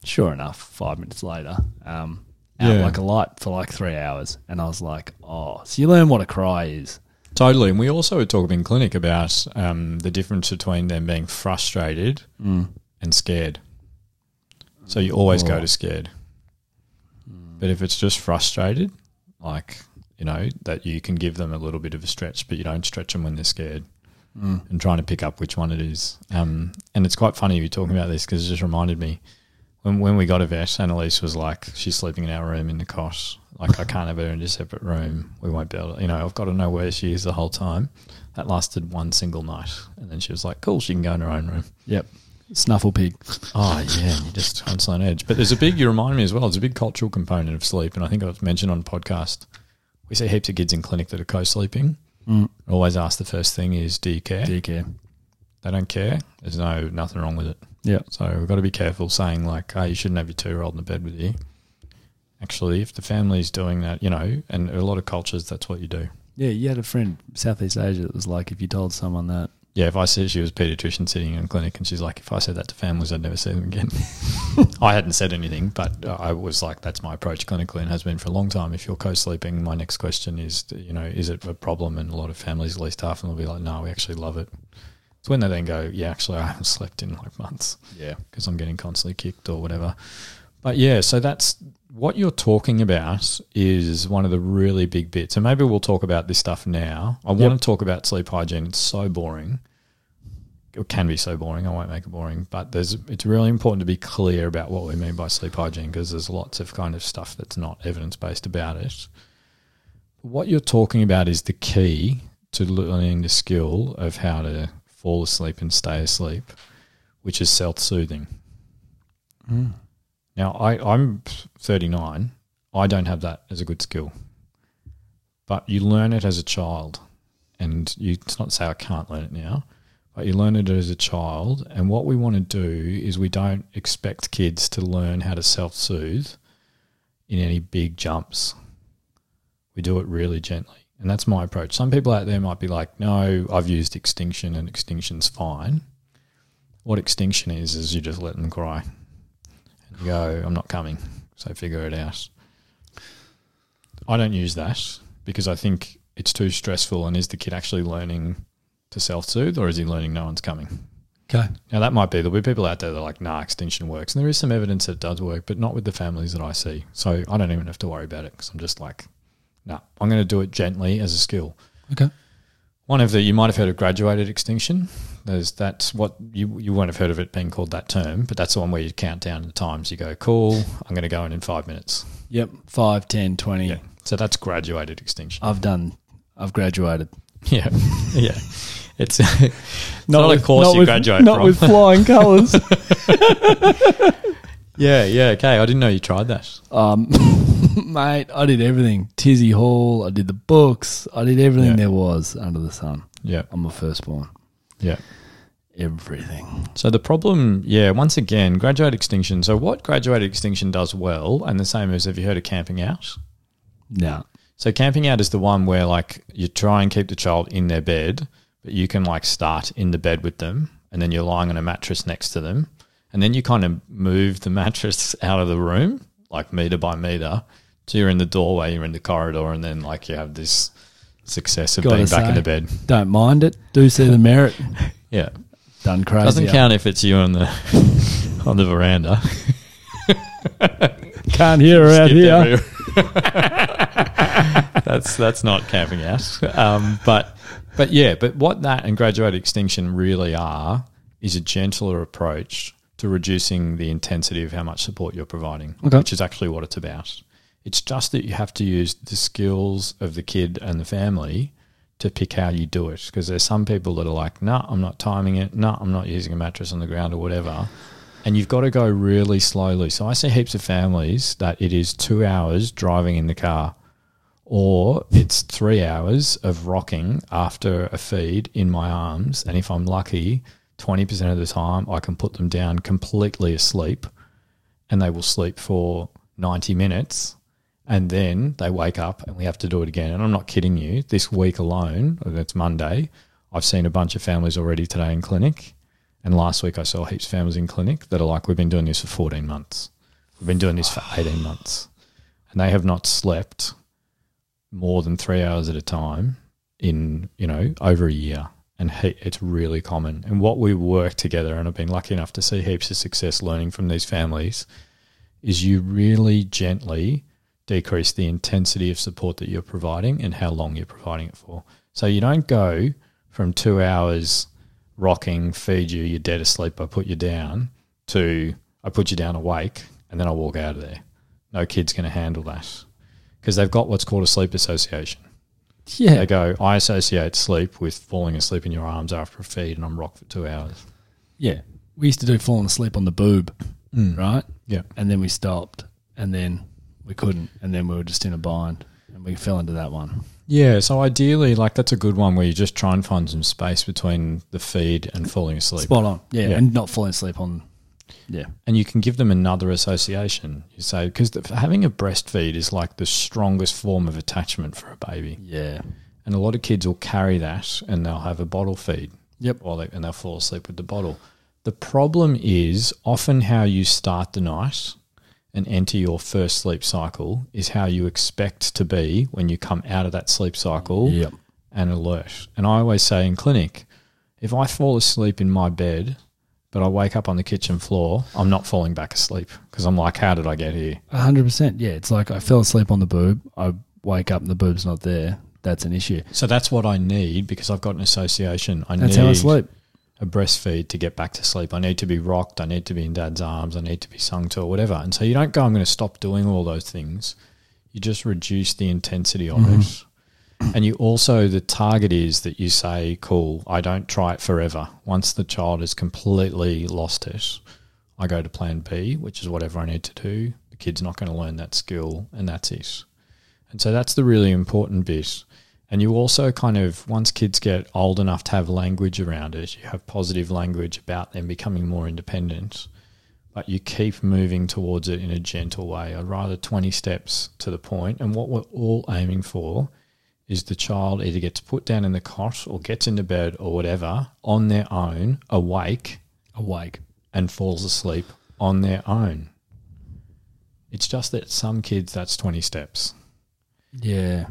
Sure enough, five minutes later, um, out Yeah. like a light for like three hours. And I was like, oh, so you learn what a cry is. Totally. And we also talk in clinic about um, the difference between them being frustrated and scared. So you always go Oh. to scared. But if it's just frustrated, like, you know, that you can give them a little bit of a stretch, but you don't stretch them when they're scared and trying to pick up which one it is. Um, and it's quite funny you're talking about this because it just reminded me when, when we got a vet, Annalise was like, she's sleeping in our room in the cot. Like, I can't have her in a separate room. We won't be able to, you know, I've got to know where she is the whole time. That lasted one single night. And then she was like, cool, she can go in her own room. Yep. Snuffle pig. Oh, yeah, you're just on edge. But there's a big, you remind me as well, there's a big cultural component of sleep. And I think I've mentioned on podcast, we see heaps of kids in clinic that are co sleeping. Mm. Always ask the first thing is, do you care? Do you care? They don't care. There's no nothing wrong with it. Yeah. So we've got to be careful saying like, "Oh, you shouldn't have your two-year-old in the bed with you." Actually, if the family's doing that, you know, and a lot of cultures, that's what you do. Yeah, you had a friend, Southeast Asia, that was like, if you told someone that, Yeah, if I said she was a pediatrician sitting in a clinic, and she's like, "If I said that to families, I'd never see them again." I hadn't said anything, but I was like, "That's my approach clinically, and has been for a long time." If you're co-sleeping, my next question is, you know, is it a problem? And a lot of families, at least half of them, will be like, "No, we actually love it." It's when they then go, "Yeah, actually, I haven't slept in like months." yeah, because I'm getting constantly kicked or whatever. But yeah, so that's what you're talking about is one of the really big bits. And maybe we'll talk about this stuff now. I want to talk about sleep hygiene. It's so boring. It can be so boring. I won't make it boring, but there's it's really important to be clear about what we mean by sleep hygiene because there's lots of kind of stuff that's not evidence based about it. What you're talking about is the key to learning the skill of how to fall asleep and stay asleep, which is self soothing. Mm. Now, I, I'm 39. I don't have that as a good skill. But you learn it as a child. And you, it's not to say I can't learn it now, but you learn it as a child. And what we want to do is we don't expect kids to learn how to self soothe in any big jumps. We do it really gently. And that's my approach. Some people out there might be like, no, I've used extinction and extinction's fine. What extinction is, is you just let them cry and you go, I'm not coming. So figure it out. I don't use that because I think it's too stressful. And is the kid actually learning to self soothe or is he learning no one's coming? okay, Now, that might be, there'll be people out there that are like, nah, extinction works. And there is some evidence that it does work, but not with the families that I see. So I don't even have to worry about it because I'm just like, nah, I'm going to do it gently as a skill. okay, One of the you might have heard of graduated extinction. There's that's what you you won't have heard of it being called that term, but that's the one where you count down the times. You go, cool, I'm going to go in in five minutes. yep, 5, 10, 20. Yeah, so that's graduated extinction. I've done, I've graduated. yeah, yeah. It's, it's not, a course you with, graduate not from. Not with flying colours. yeah, yeah. Okay, I didn't know you tried that. um, Mate, I did everything. Tizzie Hall, I did the books, I did everything Yeah. there was under the sun. Yeah. I'm a firstborn. Yeah. Everything. So the problem, yeah, once again, graduate extinction. So what graduate extinction does well, and the same as have you heard of camping out? No. So camping out is the one where like you try and keep the child in their bed, but you can like start in the bed with them, and then you're lying on a mattress next to them, and then you kind of move the mattress out of the room, like meter by meter. So you're in the doorway, you're in the corridor, and then like you have this success of Gotta being back in the bed. Don't mind it. Do see the merit. Yeah, Done crazy. doesn't count if it's you on the on the veranda. Can't hear her out here. that's that's not camping out. Um, but but yeah, but what that and graduate extinction really are is a gentler approach to reducing the intensity of how much support you're providing, Okay. which is actually what it's about. It's just that you have to use the skills of the kid and the family to pick how you do it. Because there's some people that are like, no, I'm not timing it. No, I'm not using a mattress on the ground or whatever. And you've got to go really slowly. So I see heaps of families that it is two hours driving in the car, or it's three hours of rocking after a feed in my arms. And if I'm lucky, 20% of the time I can put them down completely asleep and they will sleep for 90 minutes and then they wake up and we have to do it again. And I'm not kidding you. This week alone, it's Monday, I've seen a bunch of families already today in clinic. And last week I saw heaps of families in clinic that are like, we've been doing this for 14 months. We've been doing this for 18 months. And they have not slept more than three hours at a time in, you know, over a year. And he, it's really common. And what we work together, and I've been lucky enough to see heaps of success learning from these families, is you really gently decrease the intensity of support that you're providing and how long you're providing it for. So you don't go from two hours rocking, feed you, you're dead asleep, I put you down, to I put you down awake and then I walk out of there. No kid's going to handle that because they've got what's called a sleep association. Yeah. They go, I associate sleep with falling asleep in your arms after a feed and I'm rocked for two hours. Yeah. We used to do falling asleep on the boob, mm. right? Yeah. And then we stopped. And then we couldn't. And then we were just in a bind. And we fell into that one. Yeah, so ideally, like that's a good one where you just try and find some space between the feed and falling asleep. Spot on. Yeah. Yeah. And not falling asleep on. Yeah. and you can give them another association. You say because having a breastfeed is like the strongest form of attachment for a baby, Yeah. and a lot of kids will carry that and they'll have a bottle feed. Yep. While they, and they'll fall asleep with the bottle. The problem is often how you start the night and enter your first sleep cycle is how you expect to be when you come out of that sleep cycle Yep. and alert. And I always say in clinic, if I fall asleep in my bed, but I wake up on the kitchen floor, I'm not falling back asleep because I'm like, how did I get here? A hundred percent. Yeah. It's like I fell asleep on the boob. I wake up and the boob's not there. That's an issue. So that's what I need because I've got an association. I That's need how I sleep. A breastfeed to get back to sleep. I need to be rocked. I need to be in dad's arms. I need to be sung to or whatever. And so you don't go, I'm going to stop doing all those things. You just reduce the intensity of it. Mm-hmm. And you also, the target is that you say, cool, I don't try it forever. Once the child has completely lost it, I go to plan B, which is whatever I need to do. The kid's not going to learn that skill, and that's it. And so that's the really important bit. And you also kind of, once kids get old enough to have language around it, you have positive language about them becoming more independent, but you keep moving towards it in a gentle way. I'd rather 20 steps to the point. And what we're all aiming for is the child either gets put down in the cot or gets into bed or whatever on their own, awake, Awake. and falls asleep on their own. It's just that some kids, that's 20 steps. Yeah.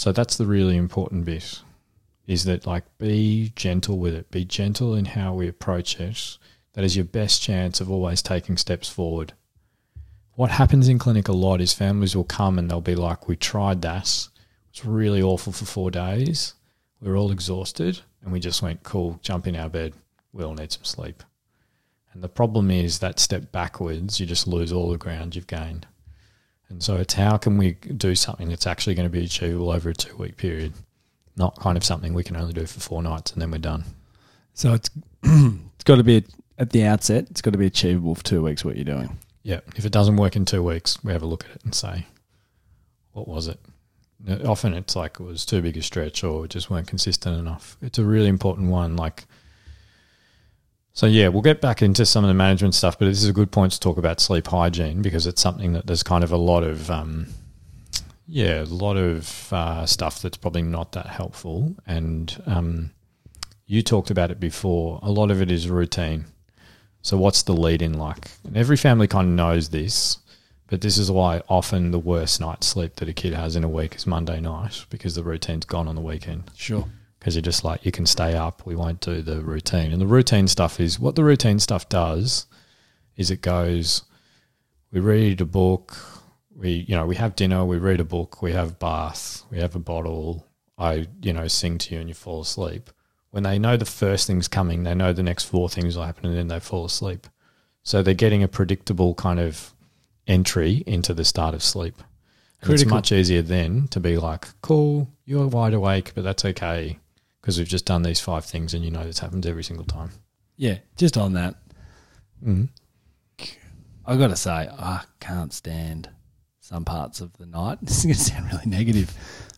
So that's the really important bit is that like be gentle with it. Be gentle in how we approach it. That is your best chance of always taking steps forward. What happens in clinic a lot is families will come and they'll be like, We tried that. It's really awful for four days. We were all exhausted and we just went, Cool, jump in our bed. We all need some sleep. And the problem is that step backwards, you just lose all the ground you've gained. And so it's how can we do something that's actually going to be achievable over a two week period, not kind of something we can only do for four nights and then we're done. So it's it's got to be at the outset. It's got to be achievable for two weeks. What you're doing. Yeah. If it doesn't work in two weeks, we have a look at it and say, what was it? Often it's like it was too big a stretch or just weren't consistent enough. It's a really important one. Like, so yeah, we'll get back into some of the management stuff, but this is a good point to talk about sleep hygiene because it's something that there's kind of a lot of, um, yeah, a lot of uh, stuff that's probably not that helpful. And um, you talked about it before. A lot of it is routine. So what's the lead in like? And every family kind of knows this, but this is why often the worst night's sleep that a kid has in a week is Monday night because the routine's gone on the weekend Sure. Because you're just like you can stay up we won't do the routine. And the routine stuff is what the routine stuff does is it goes we read a book we you know we have dinner we read a book we have bath we have a bottle i you know sing to you and you fall asleep. When they know the first thing's coming they know the next four things will happen and then they fall asleep. So they're getting a predictable kind of entry into the start of sleep. It's much easier then to be like cool you're wide awake but that's okay because we've just done these five things and you know this happens every single time. Yeah, just on that, Mm. I got to say, I can't stand some parts of the night. This is going to sound really negative,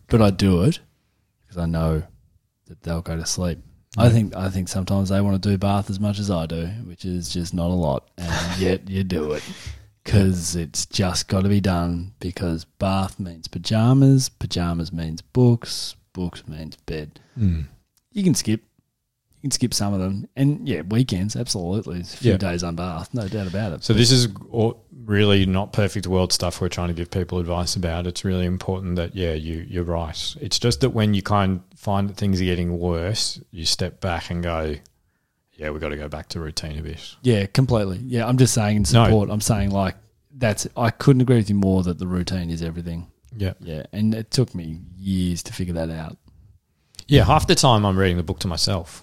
but I do it because I know that they'll go to sleep. I think I think sometimes they want to do bath as much as I do, which is just not a lot, and yet you do it because it's just got to be done. Because bath means pajamas, pajamas means books, books means bed. Mm. You can skip. You can skip some of them, and yeah, weekends absolutely. It's a few Yeah. days unbathed, no doubt about it. So this is really not perfect world stuff we're trying to give people advice about. It's really important that yeah, you you're right. It's just that when you kind of find that things are getting worse, you step back and go, yeah, we've got to go back to routine a bit. Yeah, completely. Yeah, I'm just saying in No. support. I'm saying like that's. I couldn't agree with you more that the routine is everything. Yeah. Yeah, and it took me years to figure that out. Yeah, half the time I'm reading the book to myself.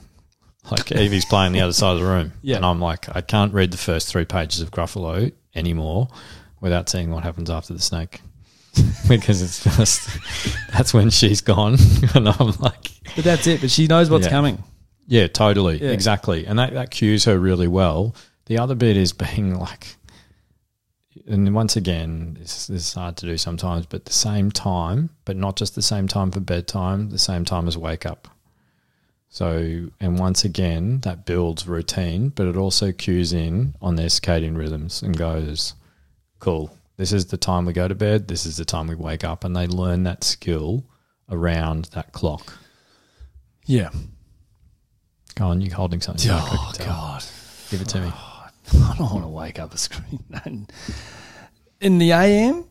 Like Evie's playing the other side of the room. Yeah. And I'm like, I can't read the first three pages of Gruffalo anymore without seeing what happens after the snake. because it's just that's when she's gone. and I'm like But that's it. But she knows what's Yeah. coming. Yeah, totally. Yeah. Exactly. And that, that cues her really well. The other bit is being like and once again, this, this is hard to do sometimes, but the same time, but not just the same time for bedtime, the same time as wake up. So, and once again, that builds routine, but it also cues in on their circadian rhythms and goes, cool, this is the time we go to bed, this is the time we wake up. And they learn that skill around that clock. Yeah. Go on, you're holding something. Oh. God, Give it to me. I don't want to wake up a screen. In the AM,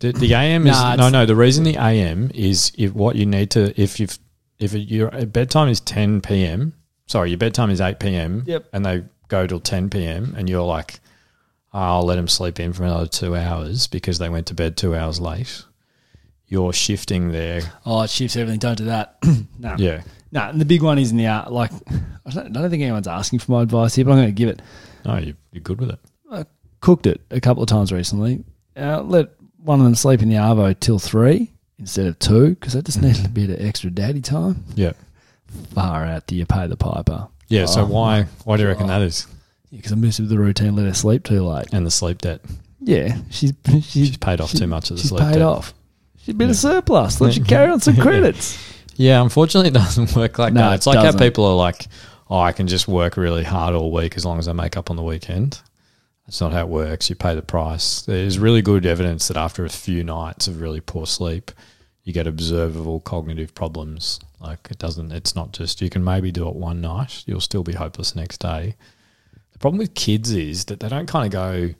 The, the AM is Nah, no, no. The reason the AM is if what you need to if you've if your bedtime is ten p.m. Sorry, your bedtime is eight p.m. Yep. and they go till ten p.m. and you're like, I'll let them sleep in for another two hours because they went to bed two hours late. You're shifting there. oh, it shifts everything. Don't do that. no, Yeah. No. And the big one is in the art. Like, I don't, I don't think anyone's asking for my advice here, but I'm going to give it. No, you, you're good with it. I cooked it a couple of times recently. Uh, let one of them sleep in the arvo till three instead of two because I just needed a bit of extra daddy time. Yeah. Far out, do you pay the piper? Yeah. So Oh, why why do you reckon that is? Because I messed with the routine, let her sleep too late. And the sleep debt. Yeah, she's she's, She's paid off she- too much of the she's sleep paid debt. off. She's been Yeah. a surplus. Let she carry on some credits. Yeah, unfortunately, it doesn't work like No, that. it It's like doesn't. how people are like, "Oh, I can just work really hard all week as long as I make up on the weekend." That's not how it works. You pay the price. There's really good evidence that after a few nights of really poor sleep, you get observable cognitive problems. Like it doesn't. It's not just you can maybe do it one night. You'll still be hopeless the next day. The problem with kids is that they don't kind of go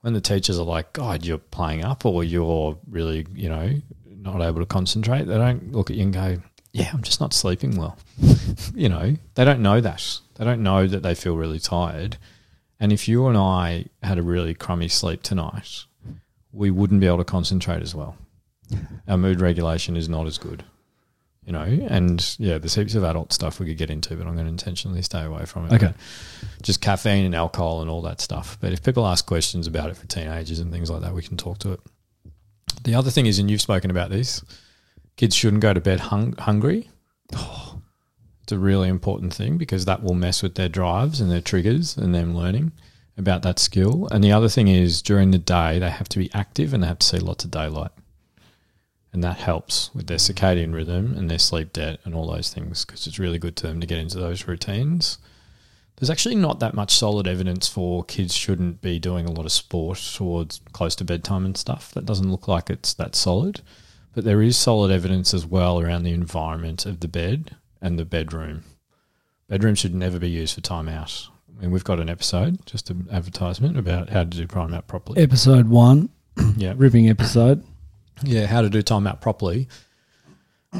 when the teachers are like, God, you're playing up or you're really, you know, not able to concentrate. They don't look at you and go, Yeah, I'm just not sleeping well. you know, they don't know that. They don't know that they feel really tired. And if you and I had a really crummy sleep tonight, we wouldn't be able to concentrate as well. Our mood regulation is not as good. You know, and yeah, there's heaps of adult stuff we could get into, but I'm going to intentionally stay away from it Okay. just caffeine and alcohol and all that stuff. But if people ask questions about it for teenagers and things like that, we can talk to it. The other thing is, and you've spoken about this, kids shouldn't go to bed hung- hungry. It's a really important thing because that will mess with their drives and their triggers and them learning about that skill. And the other thing is, during the day, they have to be active and they have to see lots of daylight. and that helps with their circadian rhythm and their sleep debt and all those things because it's really good to them to get into those routines. There's actually not that much solid evidence for kids shouldn't be doing a lot of sport towards close to bedtime and stuff. That doesn't look like it's that solid. But there is solid evidence as well around the environment of the bed and the bedroom. Bedroom should never be used for time out. I mean, we've got an episode, just an advertisement about how to do time out properly. Episode one, Yeah, ripping episode. yeah, how to do time out properly.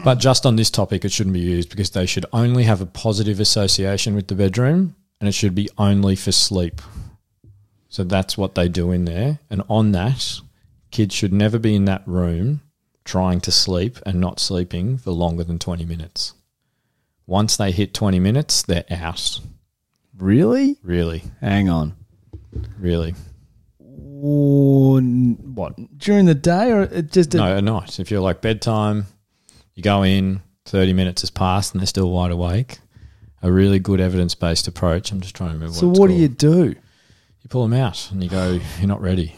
But just on this topic, it shouldn't be used because they should only have a positive association with the bedroom and it should be only for sleep. So that's what they do in there. And on that, kids should never be in that room trying to sleep and not sleeping for longer than 20 minutes. Once they hit 20 minutes, they're out. Really? Really, Hang on. really. Or n- what? During the day or it just No, at night. If you're like bedtime, you go in, 30 minutes has passed and they're still wide awake. A really good evidence based approach. I'm just trying to remember So what, what do you do? You pull them out and you go, you're not ready.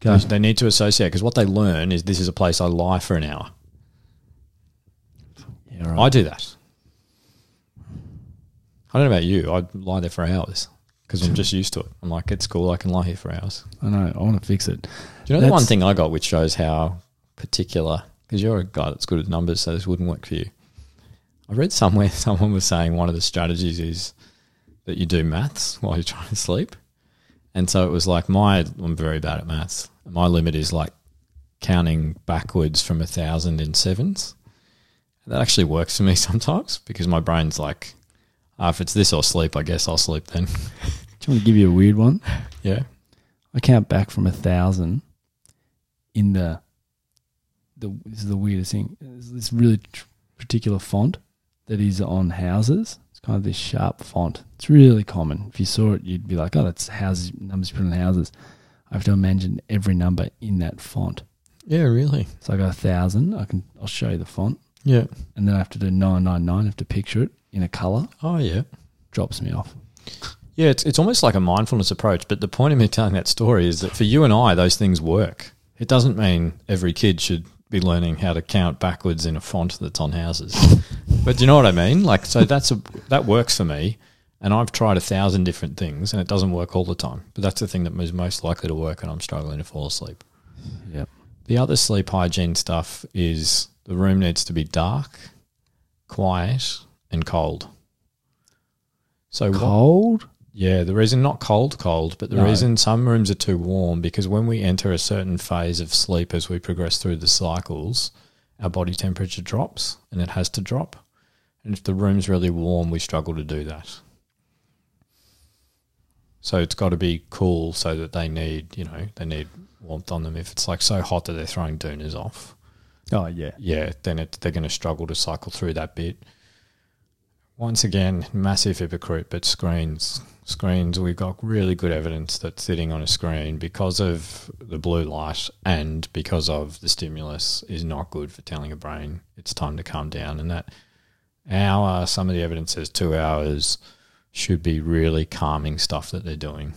Go. They- They need to associate because what they learn is this is a place I lie for an hour. Yeah, right. I do that. I don't know about you. I lie there for hours because I'm just used to it. I'm like, it's cool. I can lie here for hours. I know. I want to fix it. Do you know the one thing I got which shows how particular, because you're a guy that's good at numbers, so this wouldn't work for you. I read somewhere someone was saying one of the strategies is that you do maths while you're trying to sleep. And so it was like my, I'm very bad at maths. My limit is like counting backwards from a thousand in sevens. That actually works for me sometimes because my brain's like, ah, if it's this or sleep, I guess I'll sleep then. Do you want to give you a weird one? yeah. I count back from a thousand in the the this is the weirdest thing. There's this really tr- particular font that is on houses. Kind of this sharp font. It's really common. If you saw it, you'd be like, "Oh, that's houses numbers put on houses." I have to imagine every number in that font. Yeah, really. So I got a thousand. I can I'll show you the font, Yeah. and then I have to do nine nine nine. I have to picture it in a color. Oh, yeah. Drops me off. Yeah, it's, it's almost like a mindfulness approach. But the point of me telling that story is that for you and I, those things work. It doesn't mean every kid should be learning how to count backwards in a font that's on houses. But do you know what I mean? Like, so that's a that works for me. And I've tried a thousand different things, and it doesn't work all the time. But that's the thing that is most likely to work, and I'm struggling to fall asleep. Yep. The other sleep hygiene stuff is the room needs to be dark, quiet, and cold. So what- Cold. yeah, the reason not cold, cold, but the No. reason some rooms are too warm because when we enter a certain phase of sleep as we progress through the cycles, our body temperature drops and it has to drop. And if the room's really warm, we struggle to do that. So it's got to be cool so that they need, you know, they need warmth on them. If it's like so hot that they're throwing doonas off, Oh yeah. yeah, then it, they're going to struggle to cycle through that bit. Once again, massive hypocrite, but screens. Screens, we've got really good evidence that sitting on a screen, because of the blue light and because of the stimulus, is not good for telling a brain it's time to calm down. And that hour, some of the evidence says two hours, should be really calming stuff that they're doing.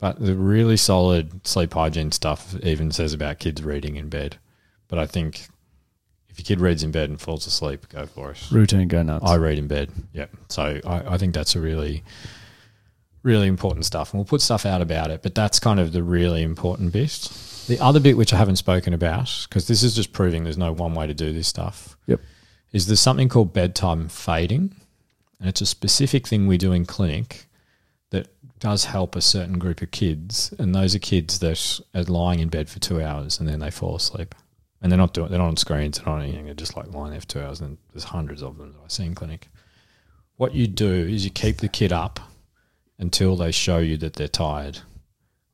But the really solid sleep hygiene stuff even says about kids reading in bed. But I think if your kid reads in bed and falls asleep, go for it. Routine go nuts. I read in bed. Yep. So I, I think that's a really, really important stuff. And we'll put stuff out about it, but that's kind of the really important bit. The other bit, which I haven't spoken about, because this is just proving there's no one way to do this stuff, Yep. Is there's something called bedtime fading. And it's a specific thing we do in clinic that does help a certain group of kids. And those are kids that are lying in bed for two hours and then they fall asleep. And they're not doing, they're not on screens, they're not anything. They're just like lying there for two hours. And there's hundreds of them that I see in clinic. What you do is you keep the kid up until they show you that they're tired,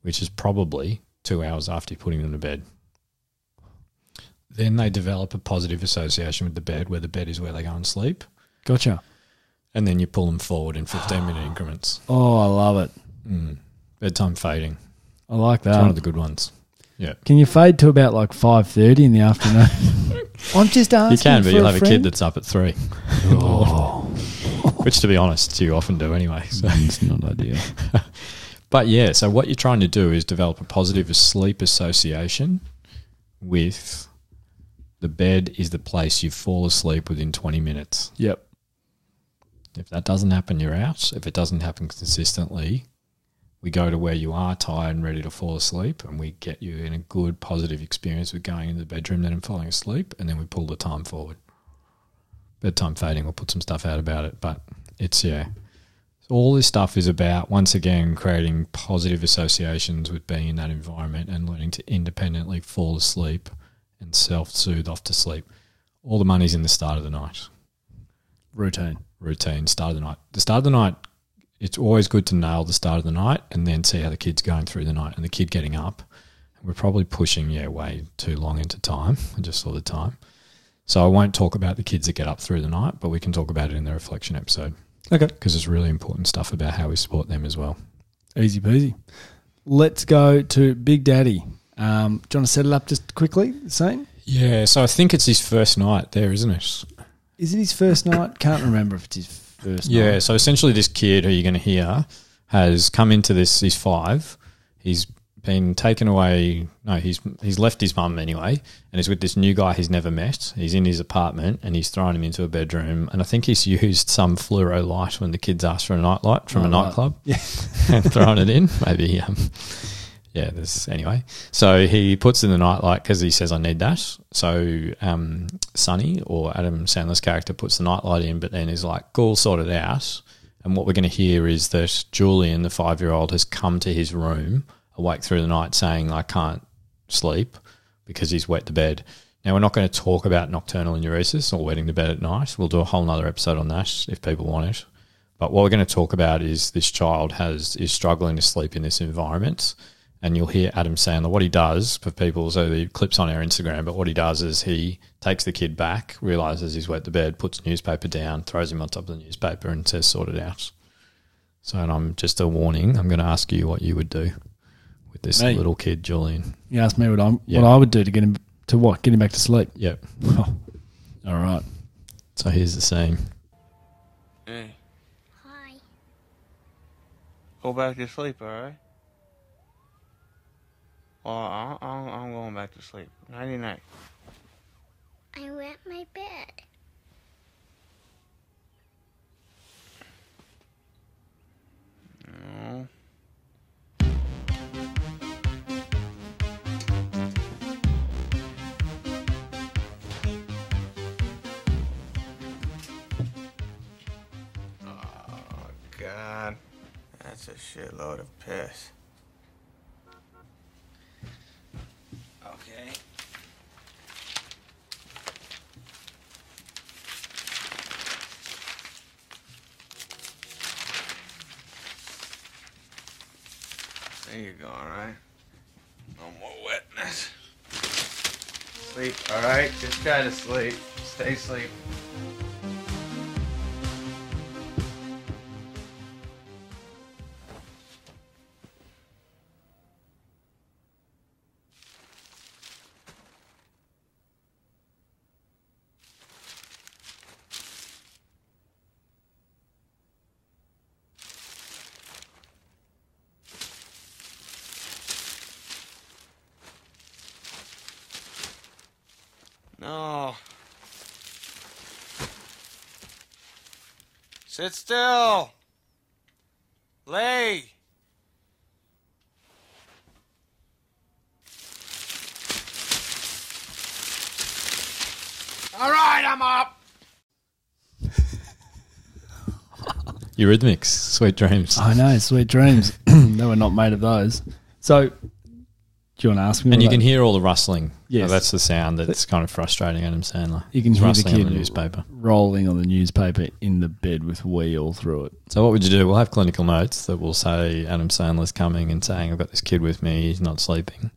which is probably two hours after putting them to bed. Then they develop a positive association with the bed, where the bed is where they go and sleep. Gotcha. And then you pull them forward in 15 minute increments. Oh, I love it. Mm. Bedtime fading. I like that. It's one of the good ones. Yeah. Can you fade to about like five thirty in the afternoon? I'm just asking. You can, but for you'll a have a kid that's up at three, Oh, which, to be honest, you often do anyway. So. it's not ideal. But yeah, so what you're trying to do is develop a positive sleep association with the bed is the place you fall asleep within 20 minutes. Yep. If that doesn't happen, you're out. If it doesn't happen consistently, we go to where you are tired and ready to fall asleep, and we get you in a good, positive experience with going into the bedroom then and falling asleep, and then we pull the time forward. Bedtime fading, we'll put some stuff out about it, but it's, yeah. All this stuff is about, once again, creating positive associations with being in that environment and learning to independently fall asleep and self soothe off to sleep. All the money's in the start of the night Routine. routine, start of the night. The start of the night, it's always good to nail the start of the night and then see how the kid's going through the night and the kid getting up. We're probably pushing, yeah, way too long into time. I just saw the time. So I won't talk about the kids that get up through the night, but we can talk about it in the reflection episode Okay. because it's really important stuff about how we support them as well. Easy peasy. Let's go to Big Daddy. Um, do you want to set it up just quickly? Same. Yeah, so I think it's his first night there, isn't it? Is it his first night? Can't remember if it's his first Yeah, night. so essentially, this kid who you're going to hear has come into this. He's five. He's been taken away. No, he's he's left his mum anyway, and he's with this new guy he's never met. He's in his apartment, and he's thrown him into a bedroom. And I think he's used some fluoro light when the kids asked for a night light from a Night light. nightclub, Yeah. and thrown it in. Maybe, um, yeah. There's anyway. So he puts in the nightlight because he says, "I need that." So um, Sonny or Adam Sandler's character puts the nightlight in, but then is like, "Cool, sorted out." And what we're going to hear is that Julian, the five-year-old, has come to his room, awake through the night, saying, "I can't sleep because he's wet the bed." Now we're not going to talk about nocturnal enuresis or wetting the bed at night. We'll do a whole nother episode on that if people want it. But what we're going to talk about is this child has is struggling to sleep in this environment, and you'll hear Adam Sandler. What he does for people, so the clips on our Instagram. But what he does is he takes the kid back, realizes he's wet the bed, puts a newspaper down, throws him on top of the newspaper, and says, "Sort it out." So, and I'm just a warning. I'm going to ask you what you would do with this Me? little kid, Julian. You asked me what, I'm, Yeah. what I would do to get him to what? Get him back to sleep. Yep. Oh. All right. So here's the scene. Hey, Hi. go back to sleep, alright? Well, I, I'm, I'm going back to sleep. Nighty night. I wet my bed. No. Oh, God. That's a shitload of piss. Okay. There you go, alright? No more wetness. Sleep, alright? Just try to sleep. Stay asleep. Sit still. Lay. All right, I'm up. Eurythmics, Sweet Dreams. I know. Sweet dreams. they were not made of those. So, do you want to ask me? And you I- can hear all the rustling. Yes. That's the sound that's kind of frustrating Adam Sandler. You can He's hear the rustling kid on the newspaper. rolling on the newspaper in the bed with wee all through it. So what would you do? We'll have clinical notes that will say Adam Sandler's coming and saying, I've got this kid with me, he's not sleeping.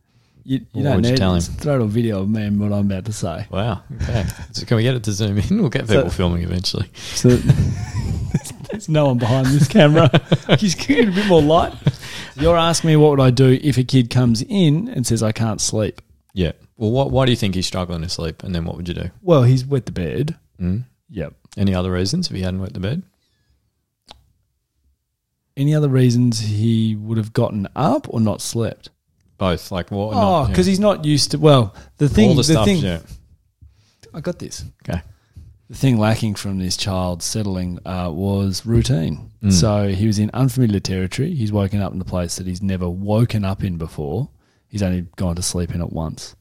You, you What don't would you need tell him? Throw a video of me and what I'm about to say. Wow. Okay. so can we get it to zoom in? We'll get people So- filming eventually. So there's, there's no one behind this camera. Just get a bit more light. You're asking me what would I do if a kid comes in and says I can't sleep? Yeah. Well, what, why do you think he's struggling to sleep? And then what would you do? Well, he's wet the bed. Mm? Yep. Any other reasons if he hadn't wet the bed? Any other reasons he would have gotten up or not slept? Both. Like what? Oh, because he's not used to. Well, the thing, all the, the, stuff. thing, yeah. I got this. Okay. The thing lacking from this child settling uh, was routine. Mm. So he was in unfamiliar territory. He's woken up in a place that he's never woken up in before. He's only gone to sleep in it once.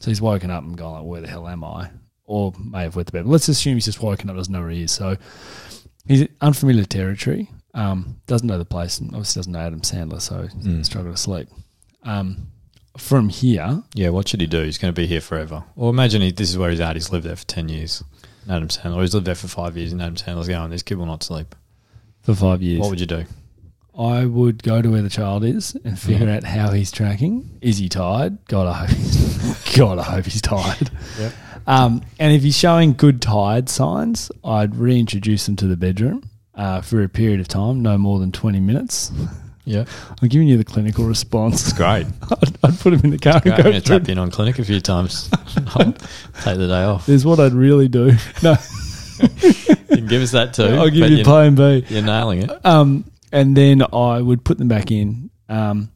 So he's woken up and gone like, "Where the hell am I?" Or may have wet the bed. But Let's assume he's just woken up, doesn't know where he is. So he's in unfamiliar territory. Um, doesn't know the place, and obviously doesn't know Adam Sandler, so Mm. struggle to sleep. Um, from here, Yeah, what should he do? He's going to be here forever. Or imagine he, this is where he's at. He's lived there for 10 years. Adam Sandler. He's lived there for five years and Adam Sandler's going, this kid will not sleep. for five years, What would you do? I would go to where the child is and figure Mhm. out how he's tracking. Is he tired? God, I hope he's, God, I hope he's tired. Yep. Um, and if he's showing good tired signs, I'd reintroduce him to the bedroom uh, for a period of time, no more than 20 minutes. Yeah. I'm giving you the clinical response. It's great. I'd, I'd put him in the car Great. and I'm go going to through. tap in on clinic a few times. I'll take the day off. There's what I'd really do. No, You can give us that too. I'll give you you're, plan B. you're nailing it. Um, and then I would put them back in. Um,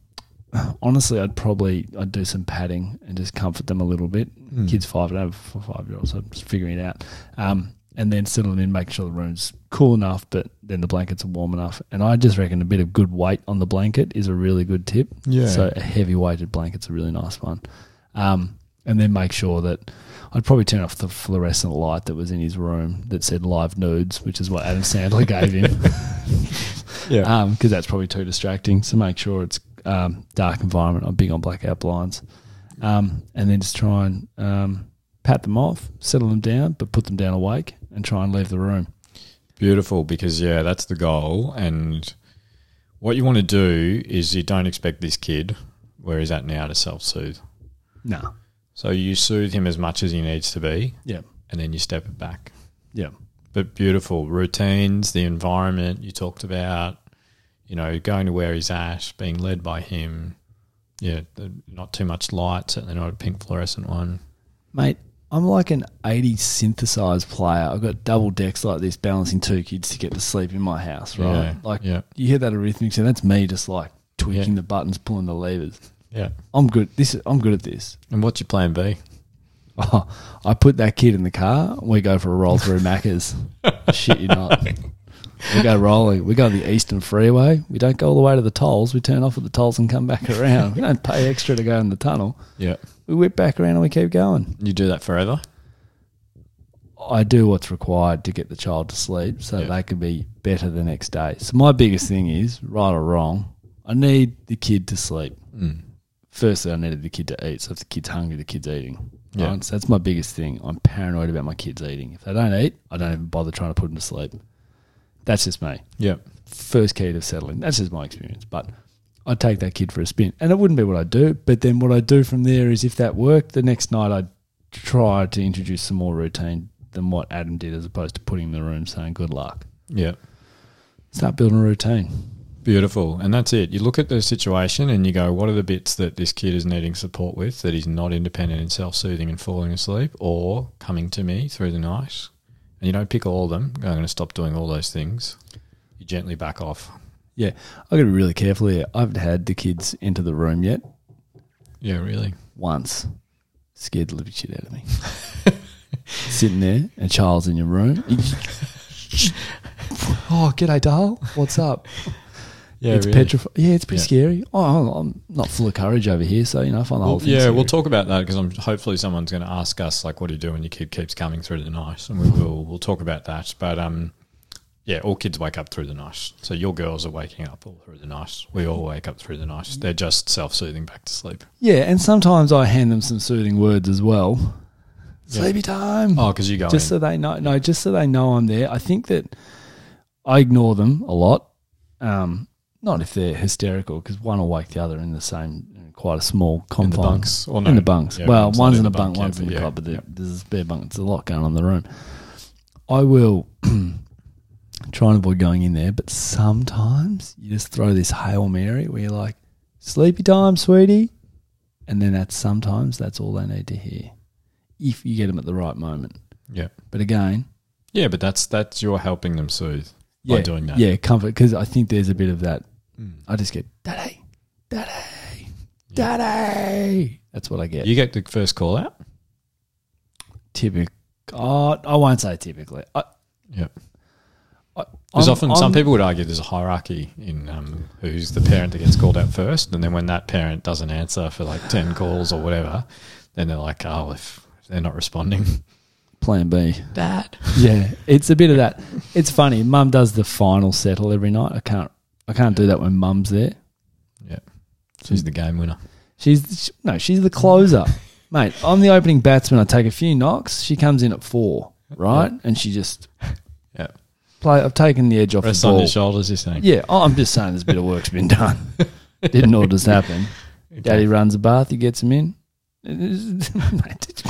honestly, I'd probably I'd do some padding and just comfort them a little bit. Hmm. Kids five and over, for five year olds, so I'm just figuring it out. Um, and then settle them in, make sure the room's cool enough, but then the blankets are warm enough. And I just reckon a bit of good weight on the blanket is a really good tip. Yeah. So a heavy weighted blanket's a really nice one. Um, and then make sure that I'd probably turn off the fluorescent light that was in his room that said live nudes, which is what Adam Sandler gave him Yeah. because that's probably too distracting. So make sure it's um, dark environment. I'm big on blackout blinds, um, and then just try and um, pat them off, settle them down, but put them down awake, and try and leave the room. Beautiful, because yeah, that's the goal. And what you want to do is you don't expect this kid where he's at now to self soothe. No. So you soothe him as much as he needs to be, Yeah. and then you step it back. Yeah. But beautiful routines, the environment you talked about, you know, going to where he's at, being led by him. Yeah, not too much light, certainly not a pink fluorescent one. Mate, I'm like an 80s synthesized player. I've got double decks like this, balancing two kids to get to sleep in my house, right? Yeah, like, yeah. you hear that arrhythmic sound? That's me just like tweaking Yeah. the buttons, pulling the levers. Yeah. I'm good. This I'm good at this. And what's your plan B? Oh, I put that kid in the car. We go for a roll through Macca's. Shit, you not. We go rolling. We go the Eastern Freeway. We don't go all the way to the tolls. We turn off at the tolls and come back around. We don't pay extra to go in the tunnel. Yeah. We whip back around and we keep going. You do that forever? I do what's required to get the child to sleep so Yeah. they can be better the next day. So my biggest thing is, right or wrong, I need the kid to sleep. Mm. Firstly, I needed the kid to eat. So if the kid's hungry, the kid's eating. Yeah. Right? So that's my biggest thing. I'm paranoid about my kids eating. If they don't eat, I don't even bother trying to put them to sleep. That's just me. Yeah. First key to settling. That's just my experience. But I'd take that kid for a spin. And it wouldn't be what I do. But then what I do from there is if that worked, the next night I'd try to introduce some more routine than what Adam did as opposed to putting him in the room saying good luck. Yeah. Start building a routine. Beautiful. And that's it. You look at the situation and you go, what are the bits that this kid is needing support with that he's not independent and self soothing and falling asleep or coming to me through the night? And you don't pick all of them. I'm going to stop doing all those things. You gently back off. Yeah, I've got to be really careful here. I haven't had the kids into the room yet. Yeah, really. Once. Scared the living shit out of me. Sitting there, and Charles in your room. oh, g'day, Dale. What's up? Yeah, it's really. petrified. Yeah, it's pretty Yeah. scary. Oh, I'm not full of courage over here, so you know, I find the whole thing. yeah, scary. we'll talk about that because I'm hopefully someone's going to ask us like, "What do you do when your kid keeps coming through the night?" And we will we'll talk about that. But um, yeah, all kids wake up through the night. So your girls are waking up all through the night. We all wake up through the night. They're just self soothing back to sleep. Yeah, and sometimes I hand them some soothing words as well. Sleepy time. Oh, because you go just in. so they know. No, just so they know I'm there. I think that I ignore them a lot. Um, not if they're hysterical, because one will wake the other in the same, in quite a small in confines. the bunks or no, in the bunks. Yeah, well, one's in a the bunk, yeah, one's in the yeah, cot, but yeah. there's a spare bunk. There's a lot going on in the room. I will try and avoid going in there, but sometimes you just throw this hail mary where you're like, "Sleepy time, sweetie," and then that's sometimes that's all they need to hear if you get them at the right moment. Yeah, But again, yeah, but that's that's you're helping them soothe by doing that. yeah, comfort because I think there's a bit of that. Mm. I just get daddy, daddy, daddy. That's what I get. You get the first call out. Typic, God, I won't say typically. I, Yeah. I, There's I'm- often some I'm- people would argue there's a hierarchy in um, who's the parent that gets called out first, and then when that parent doesn't answer for like ten calls or whatever, then they're like, oh, if, if they're not responding, Plan B. Dad. Yeah, it's a bit of that. It's funny. Mum does the final settle every night. I can't. I can't do that when Mum's there. Yeah, she's the game winner. She's she- no, she's the closer, mate. I'm the opening batsman. I take a few knocks. She comes in at four, right, and she just Yeah, play. I've taken the edge off rest the on ball. your shoulders. You're saying, Yeah, oh, I'm just saying there's a bit of work's been done. Didn't all just happen. Daddy runs a bath. He gets him in. Mate,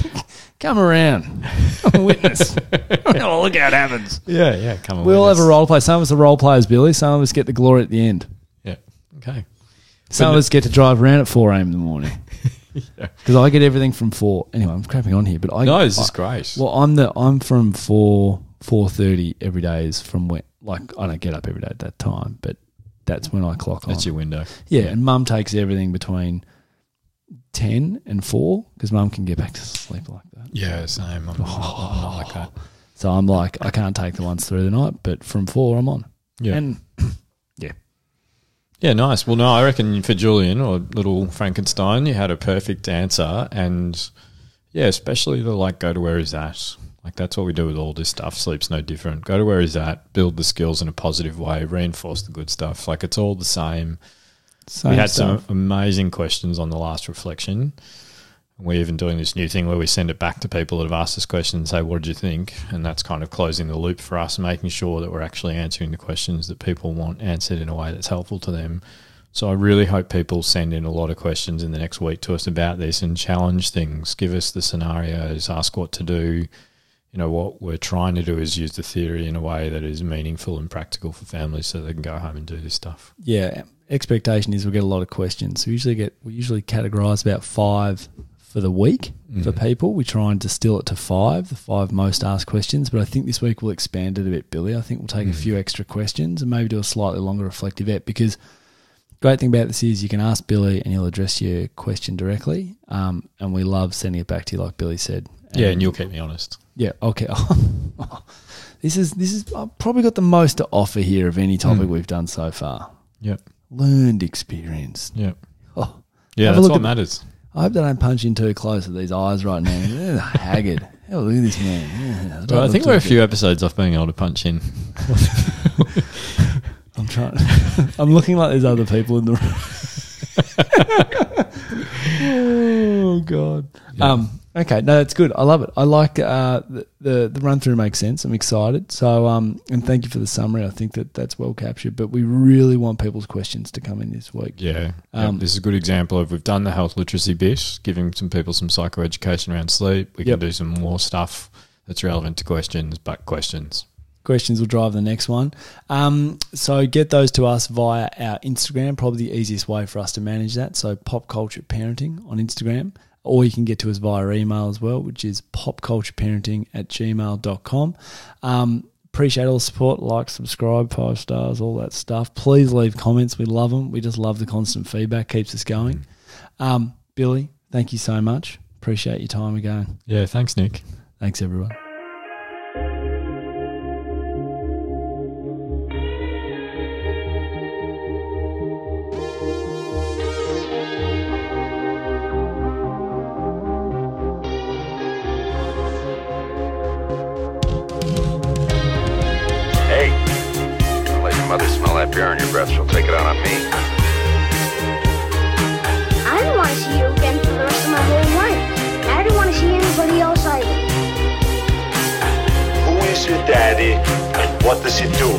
Come around. I'm a witness. oh, look how it happens. yeah, yeah. Come on, We all have a role play. Some of us are role players, Billy. Some of us get the glory at the end. Yeah, okay. Some of us get to drive around at 4 a.m. in the morning. Because I get everything from 4. Anyway, I'm crapping on here, but I No, this is I- great. Well, I'm the I'm from 4 4:30 every day is from when like I don't get up every day at that time, but that's when I clock on. That's your window. Yeah, and mum takes everything between 10 and 4 because mum can get back to sleep like that. Yeah, same. I'm, I'm I'm not oh. like that. So I'm like, I can't take the ones through the night, but from 4 I'm on. Yeah. And yeah. Yeah, nice. Well, no, I reckon for Julian or little Frankenstein, you had a perfect answer, and yeah, especially the like go to where he's at. Like that's what we do with all this stuff. Sleep's no different. Go to where he's at, build the skills in a positive way, reinforce the good stuff. Like it's all the same. Same we had stuff. some amazing questions on the last reflection. We're even doing this new thing where we send it back to people that have asked us questions and say, What did you think? And that's kind of closing the loop for us, making sure that we're actually answering the questions that people want answered in a way that's helpful to them. So I really hope people send in a lot of questions in the next week to us about this and challenge things, give us the scenarios, ask what to do. You know, what we're trying to do is use the theory in a way that is meaningful and practical for families so they can go home and do this stuff. yeah, expectation is we get a lot of questions. We usually get we usually categorize about five for the week for mm-hmm. people. We try and distill it to five, the five most asked questions. But I think this week we'll expand it a bit, Billy. I think we'll take a mm. few extra questions and maybe do a slightly longer reflective ep because great thing about this is you can ask Billy and he'll address your question directly. Um, and we love sending it back to you, like Billy said. Yeah, and you'll keep me honest. Yeah. Okay. this is this is I've probably got the most to offer here of any topic mm. we've done so far. Yep. Learned experience. Yeah. Oh, Yeah, that's what at- matters. I hope they don't punch in too close at these eyes right now. They're haggard. Oh, look at this man. Yeah, don't Well, I think we're a good. few episodes off being able to punch in. I'm trying. I'm looking like there's other people in the room. Oh God. Um. Okay. No, that's good. I love it. I like uh, the, the the run through makes sense. I'm excited. So um, and thank you for the summary. I think that that's well captured. But we really want people's questions to come in this week. Yeah. Um, Yep, this is a good example of we've done the health literacy bit, giving some people some psychoeducation around sleep. We Yep. can do some more stuff that's relevant to questions, but questions. Questions will drive the next one. Um, so get those to us via our Instagram, probably the easiest way for us to manage that. So pop culture parenting on Instagram, or you can get to us via email as well, which is popcultureparenting at gmail.com. Um, appreciate all the support, like, subscribe, five stars, all that stuff. Please leave comments. We love them. We just love the constant feedback, keeps us going. Um, Billy, thank you so much. Appreciate your time again. Yeah, thanks, Nick. Thanks, everyone. That beer on your breath. She'll take it out on me. I don't want to see you again for the rest of my whole life. I don't want to see anybody else either. Who is your daddy and what does he do?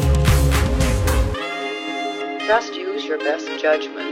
Just use your best judgment.